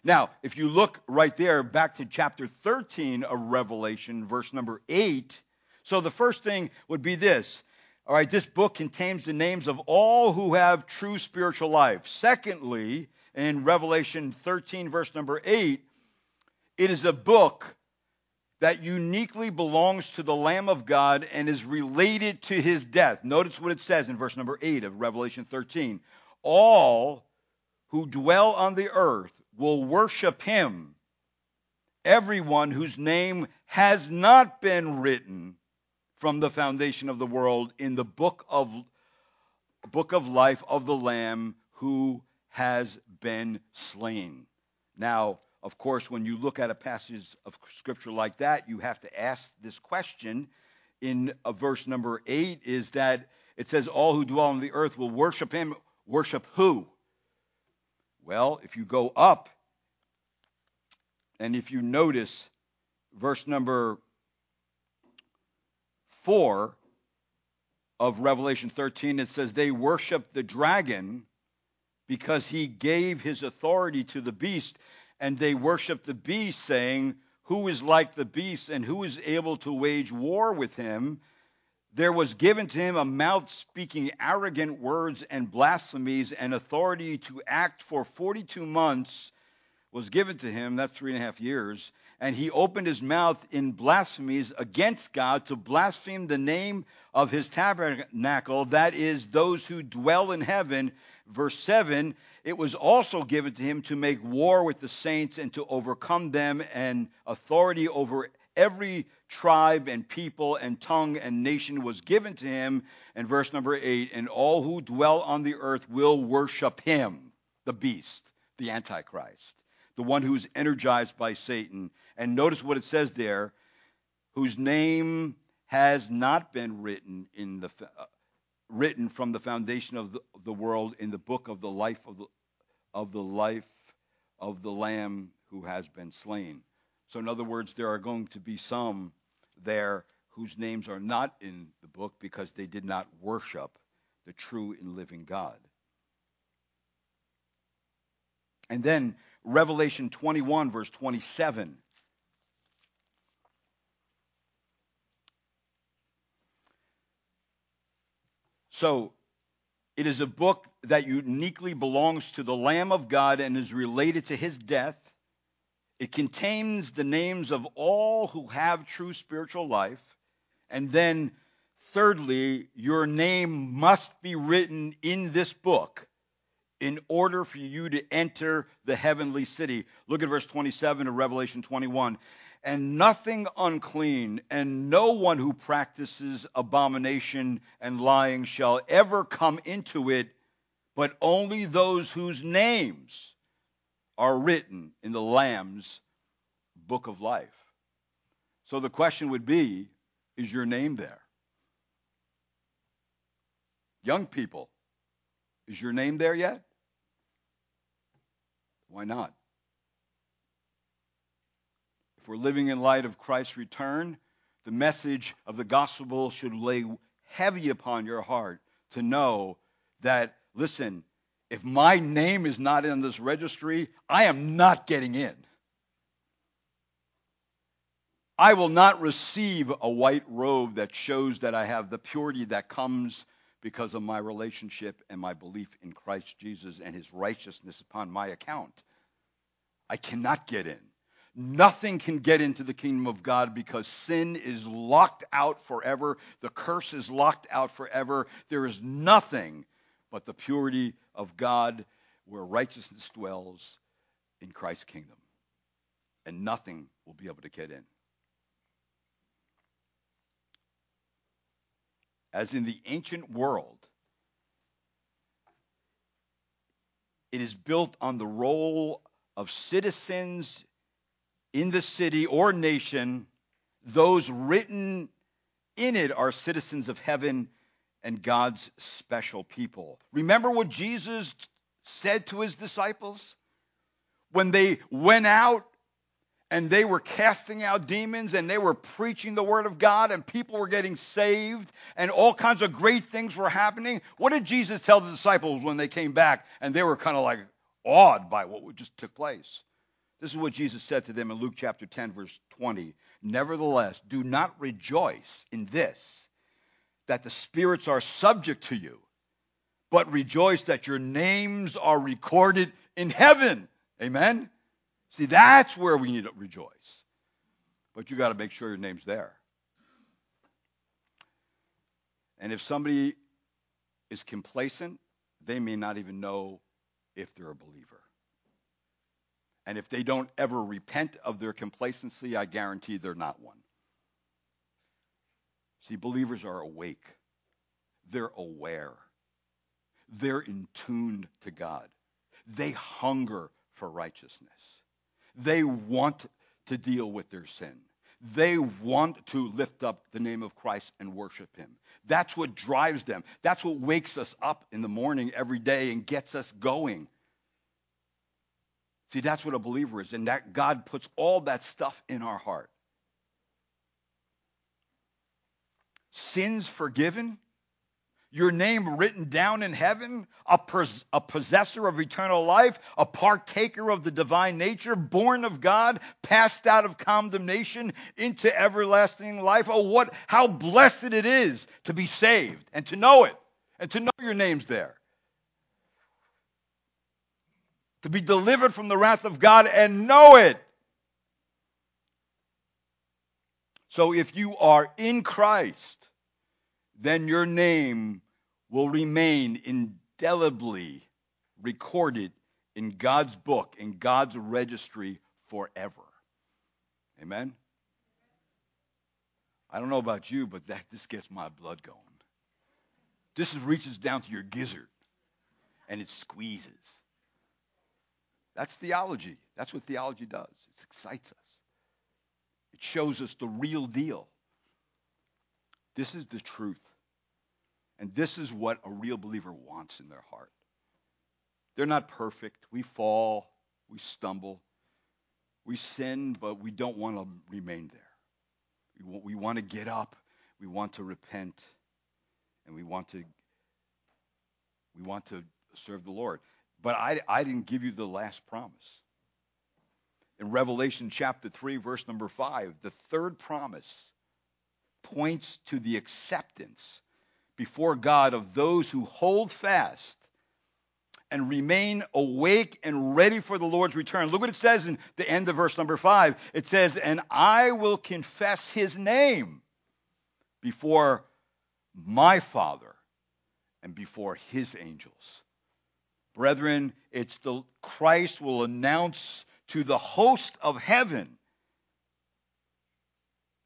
Now, if you look right there back to chapter 13 of Revelation, verse number 8, so the first thing would be this all right, this book contains the names of all who have true spiritual life. Secondly, in Revelation 13, verse number 8, it is a book that uniquely belongs to the Lamb of God and is related to his death. Notice what it says in verse number 8 of Revelation 13. All who dwell on the earth will worship him, everyone whose name has not been written from the foundation of the world in the book of book of life of the lamb who has been slain. Now, of course, when you look at a passage of scripture like that, you have to ask this question in uh, verse number 8 is that it says all who dwell on the earth will worship him. Worship who? Well, if you go up and if you notice verse number 4 of Revelation 13, it says, They worship the dragon because he gave his authority to the beast, and they worship the beast, saying, Who is like the beast, and who is able to wage war with him? There was given to him a mouth speaking arrogant words and blasphemies, and authority to act for 42 months was given to him. That's three and a half years and he opened his mouth in blasphemies against God to blaspheme the name of his tabernacle, that is, those who dwell in heaven, Verse 7 It was also given to him to make war with the saints and to overcome them, and authority over every tribe and people and tongue and nation was given to him. And verse number 8 And all who dwell on the earth will worship him, the beast, the Antichrist, the one who's energized by Satan. And notice what it says there whose name has not been written in the uh, written from the foundation of the, the, world in the book of the life of the, of the life of the lamb who has been slain. So in other words, there are going to be some there whose names are not in the book because they did not worship the true and living God. And then Revelation 21 verse 27 So it is a book that uniquely belongs to the Lamb of God and is related to his death. It contains the names of all who have true spiritual life. And then, thirdly, your name must be written in this book in order for you to enter the heavenly city. Look at verse 27 of Revelation 21 and nothing unclean, and no one who practices abomination and lying shall ever come into it, but only those whose names are written in the Lamb's book of life. So the question would be is your name there? Young people, is your name there yet? Why not? If we're living in light of Christ's return, the message of the gospel should lay heavy upon your heart to know that, listen, if my name is not in this registry, I am not getting in. I will not receive a white robe that shows that I have the purity that comes because of my relationship and my belief in Christ Jesus and his righteousness upon my account. I cannot get in. Nothing can get into the kingdom of God because sin is locked out forever. The curse is locked out forever. There is nothing but the purity of God where righteousness dwells in Christ's kingdom. And nothing will be able to get in. As in the ancient world, it is built on the roll of citizens in the city or nation, those written in it are citizens of heaven and God's special people. Remember what Jesus said to his disciples when they went out and they were casting out demons and they were preaching the word of God and people were getting saved and all kinds of great things were happening. What did Jesus tell the disciples when they came back and they were kind of like awed by what just took place? This is what Jesus said to them in Luke chapter 10, verse 20. Nevertheless, do not rejoice in this, that the spirits are subject to you, but rejoice that your names are recorded in heaven. Amen? See, that's where we need to rejoice. But you got to make sure your name's there. And if somebody is complacent, they may not even know if they're a believer. And if they don't ever repent of their complacency, I guarantee they're not one. See, believers are awake, they're aware, they're in tune to God, they hunger for righteousness, they want to deal with their sin. They want to lift up the name of Christ and worship Him. That's what drives them. That's what wakes us up in the morning every day and gets us going. See, that's what a believer is, and that God puts all that stuff in our heart. Sins forgiven, your name written down in heaven, a, a possessor of eternal life, a partaker of the divine nature, born of God, passed out of condemnation into everlasting life. Oh, what, how blessed it is to be saved and to know it and to know your name's there to be delivered from the wrath of God and know it. So if you are in Christ, then your name will remain indelibly recorded in God's book, in God's registry forever. Amen? I don't know about you, but that this gets my blood going. This reaches down to your gizzard and it squeezes. That's theology. That's what theology does. It excites us. It shows us the real deal. This is the truth. And this is what a real believer wants in their heart. They're not perfect. We fall, we stumble, we sin, but we don't want to remain there. We, we want to get up, we want to repent, and we want to we want to serve the Lord. But I, I didn't give you the last promise. In Revelation chapter 3, verse number 5, the third promise points to the acceptance before God of those who hold fast and remain awake and ready for the Lord's return. Look what it says in the end of verse number 5. It says, And I will confess his name before my Father and before his angels. Brethren, it's the Christ will announce to the host of heaven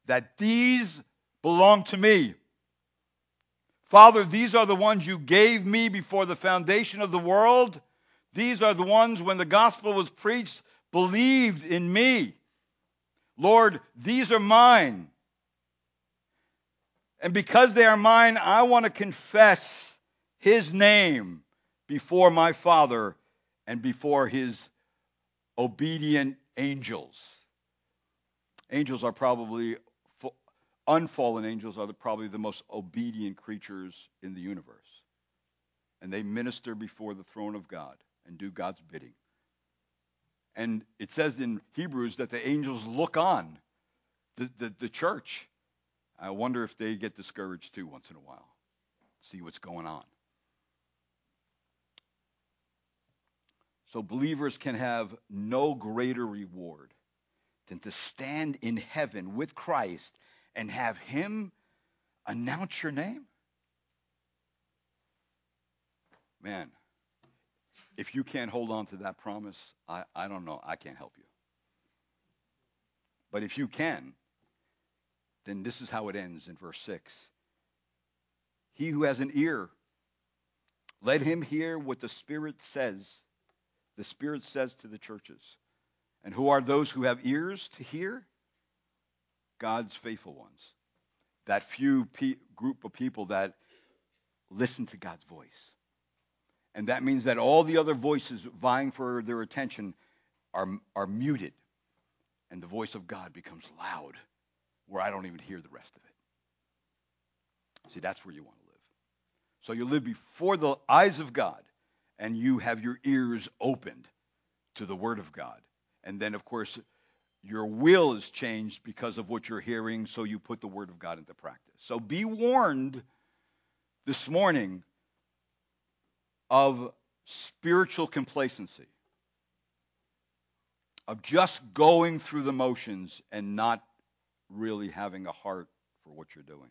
that these belong to me. Father, these are the ones you gave me before the foundation of the world. These are the ones when the gospel was preached believed in me. Lord, these are mine. And because they are mine, I want to confess his name before my Father and before his obedient angels. Angels are probably, unfallen angels are probably the most obedient creatures in the universe. And they minister before the throne of God and do God's bidding. And it says in Hebrews that the angels look on the, the, the church. I wonder if they get discouraged too once in a while, see what's going on. So believers can have no greater reward than to stand in heaven with Christ and have him announce your name. Man, if you can't hold on to that promise, I, I don't know. I can't help you. But if you can, then this is how it ends in verse 6. He who has an ear, let him hear what the Spirit says the Spirit says to the churches. And who are those who have ears to hear? God's faithful ones. That few pe- group of people that listen to God's voice. And that means that all the other voices vying for their attention are, are muted. And the voice of God becomes loud, where I don't even hear the rest of it. See, that's where you want to live. So you live before the eyes of God and you have your ears opened to the Word of God. And then, of course, your will is changed because of what you're hearing, so you put the Word of God into practice. So be warned this morning of spiritual complacency, of just going through the motions and not really having a heart for what you're doing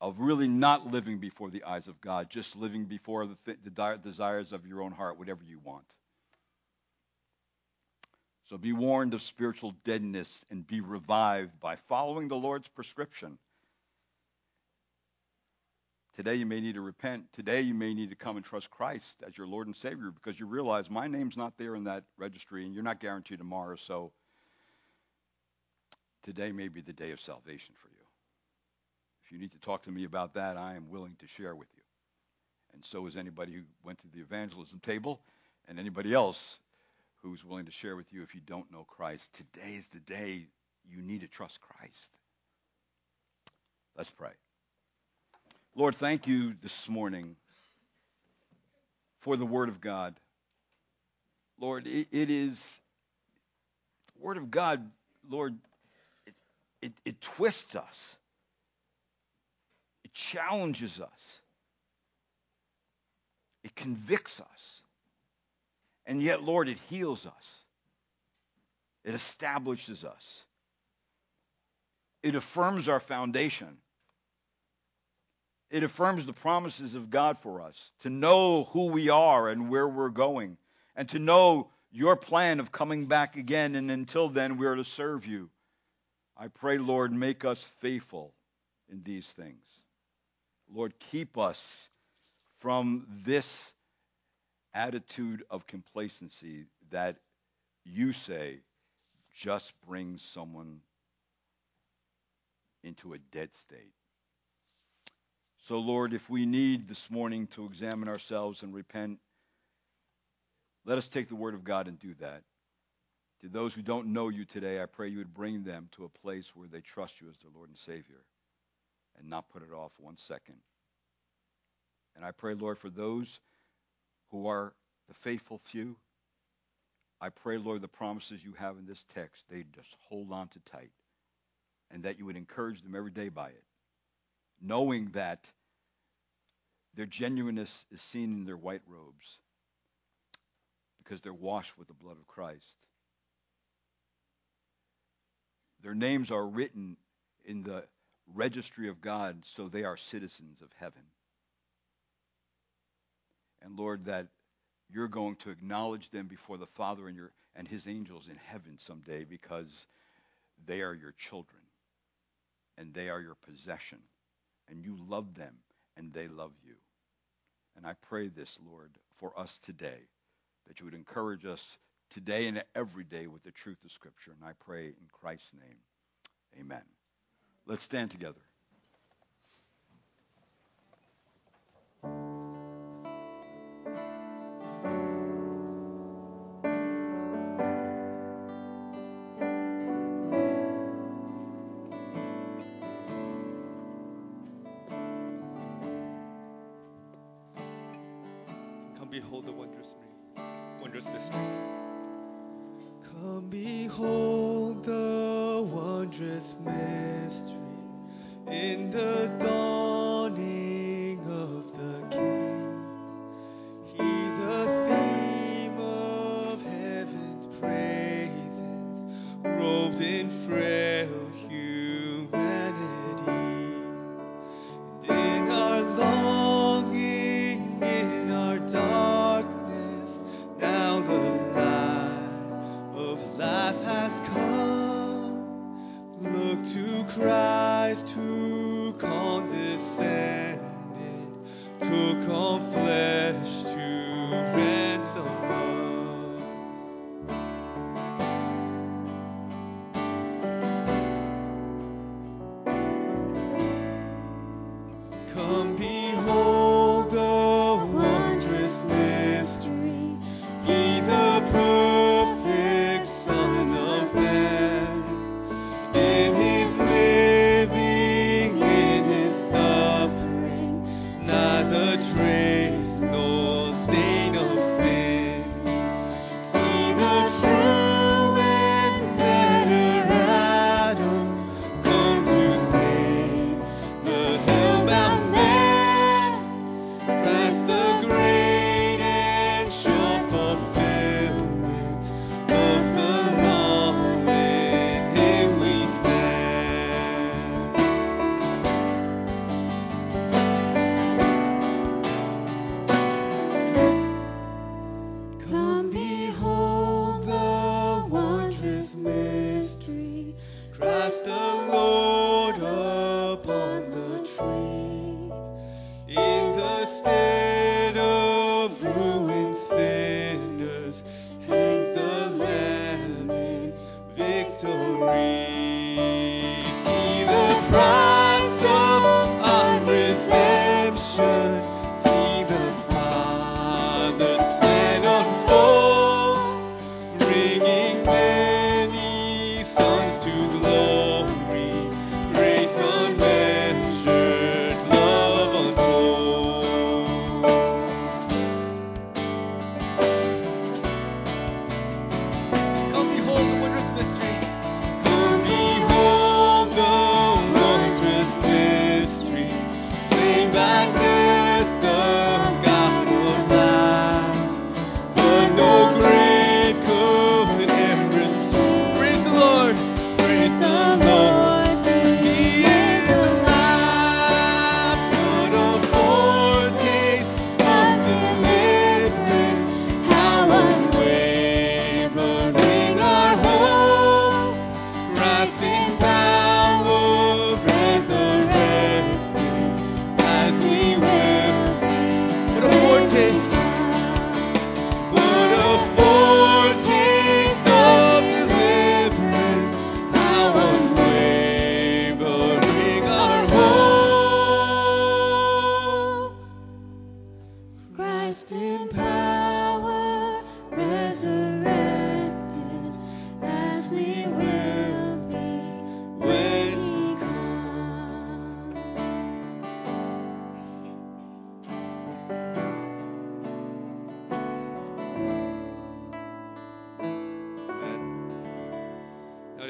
of really not living before the eyes of God, just living before the, th- the desires of your own heart, whatever you want. So be warned of spiritual deadness and be revived by following the Lord's prescription. Today you may need to repent. Today you may need to come and trust Christ as your Lord and Savior because you realize my name's not there in that registry and you're not guaranteed tomorrow. So today may be the day of salvation for you. If you need to talk to me about that, I am willing to share with you. And so is anybody who went to the evangelism table and anybody else who's willing to share with you if you don't know Christ. Today is the day you need to trust Christ. Let's pray. Lord, thank you this morning for the Word of God. Lord, it, it is the Word of God, Lord, it, it, it twists us it challenges us, it convicts us. And yet, Lord, it heals us, it establishes us, it affirms our foundation. It affirms the promises of God for us to know who we are and where we're going, and to know your plan of coming back again. And until then, we are to serve you. I pray, Lord, make us faithful in these things. Lord, keep us from this attitude of complacency that you say just brings someone into a dead state. So, Lord, if we need this morning to examine ourselves and repent, let us take the word of God and do that. To those who don't know you today, I pray you would bring them to a place where they trust you as their Lord and Savior and not put it off one second. And I pray, Lord, for those who are the faithful few, I pray, Lord, the promises you have in this text, they just hold on to tight and that you would encourage them every day by it, knowing that their genuineness is seen in their white robes because they're washed with the blood of Christ. Their names are written in the registry of God, so they are citizens of heaven. And Lord, that you're going to acknowledge them before the Father and your and his angels in heaven someday because they are your children and they are your possession and you love them and they love you. And I pray this, Lord, for us today, that you would encourage us today and every day with the truth of Scripture. And I pray in Christ's name, amen. Let's stand together.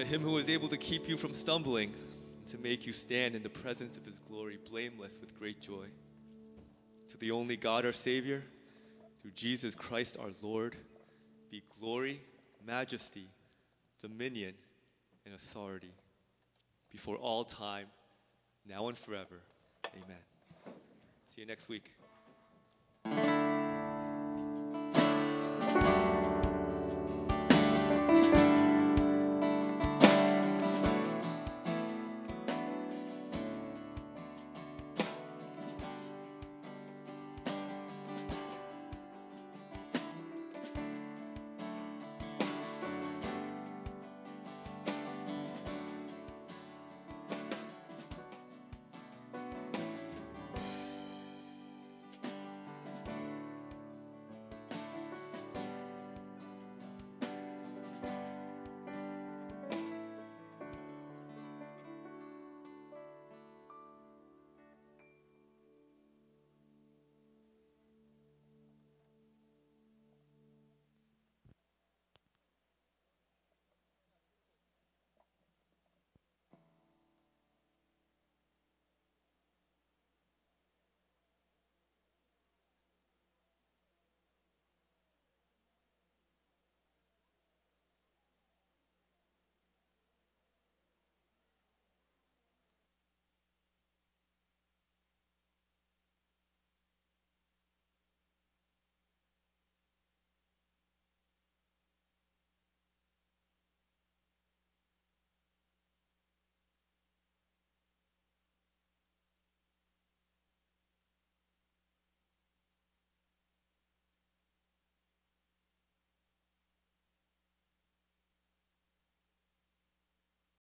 Him who is able to keep you from stumbling, and to make you stand in the presence of his glory blameless with great joy. To the only God our Savior, through Jesus Christ our Lord, be glory, majesty, dominion, and authority before all time, now and forever. Amen. See you next week.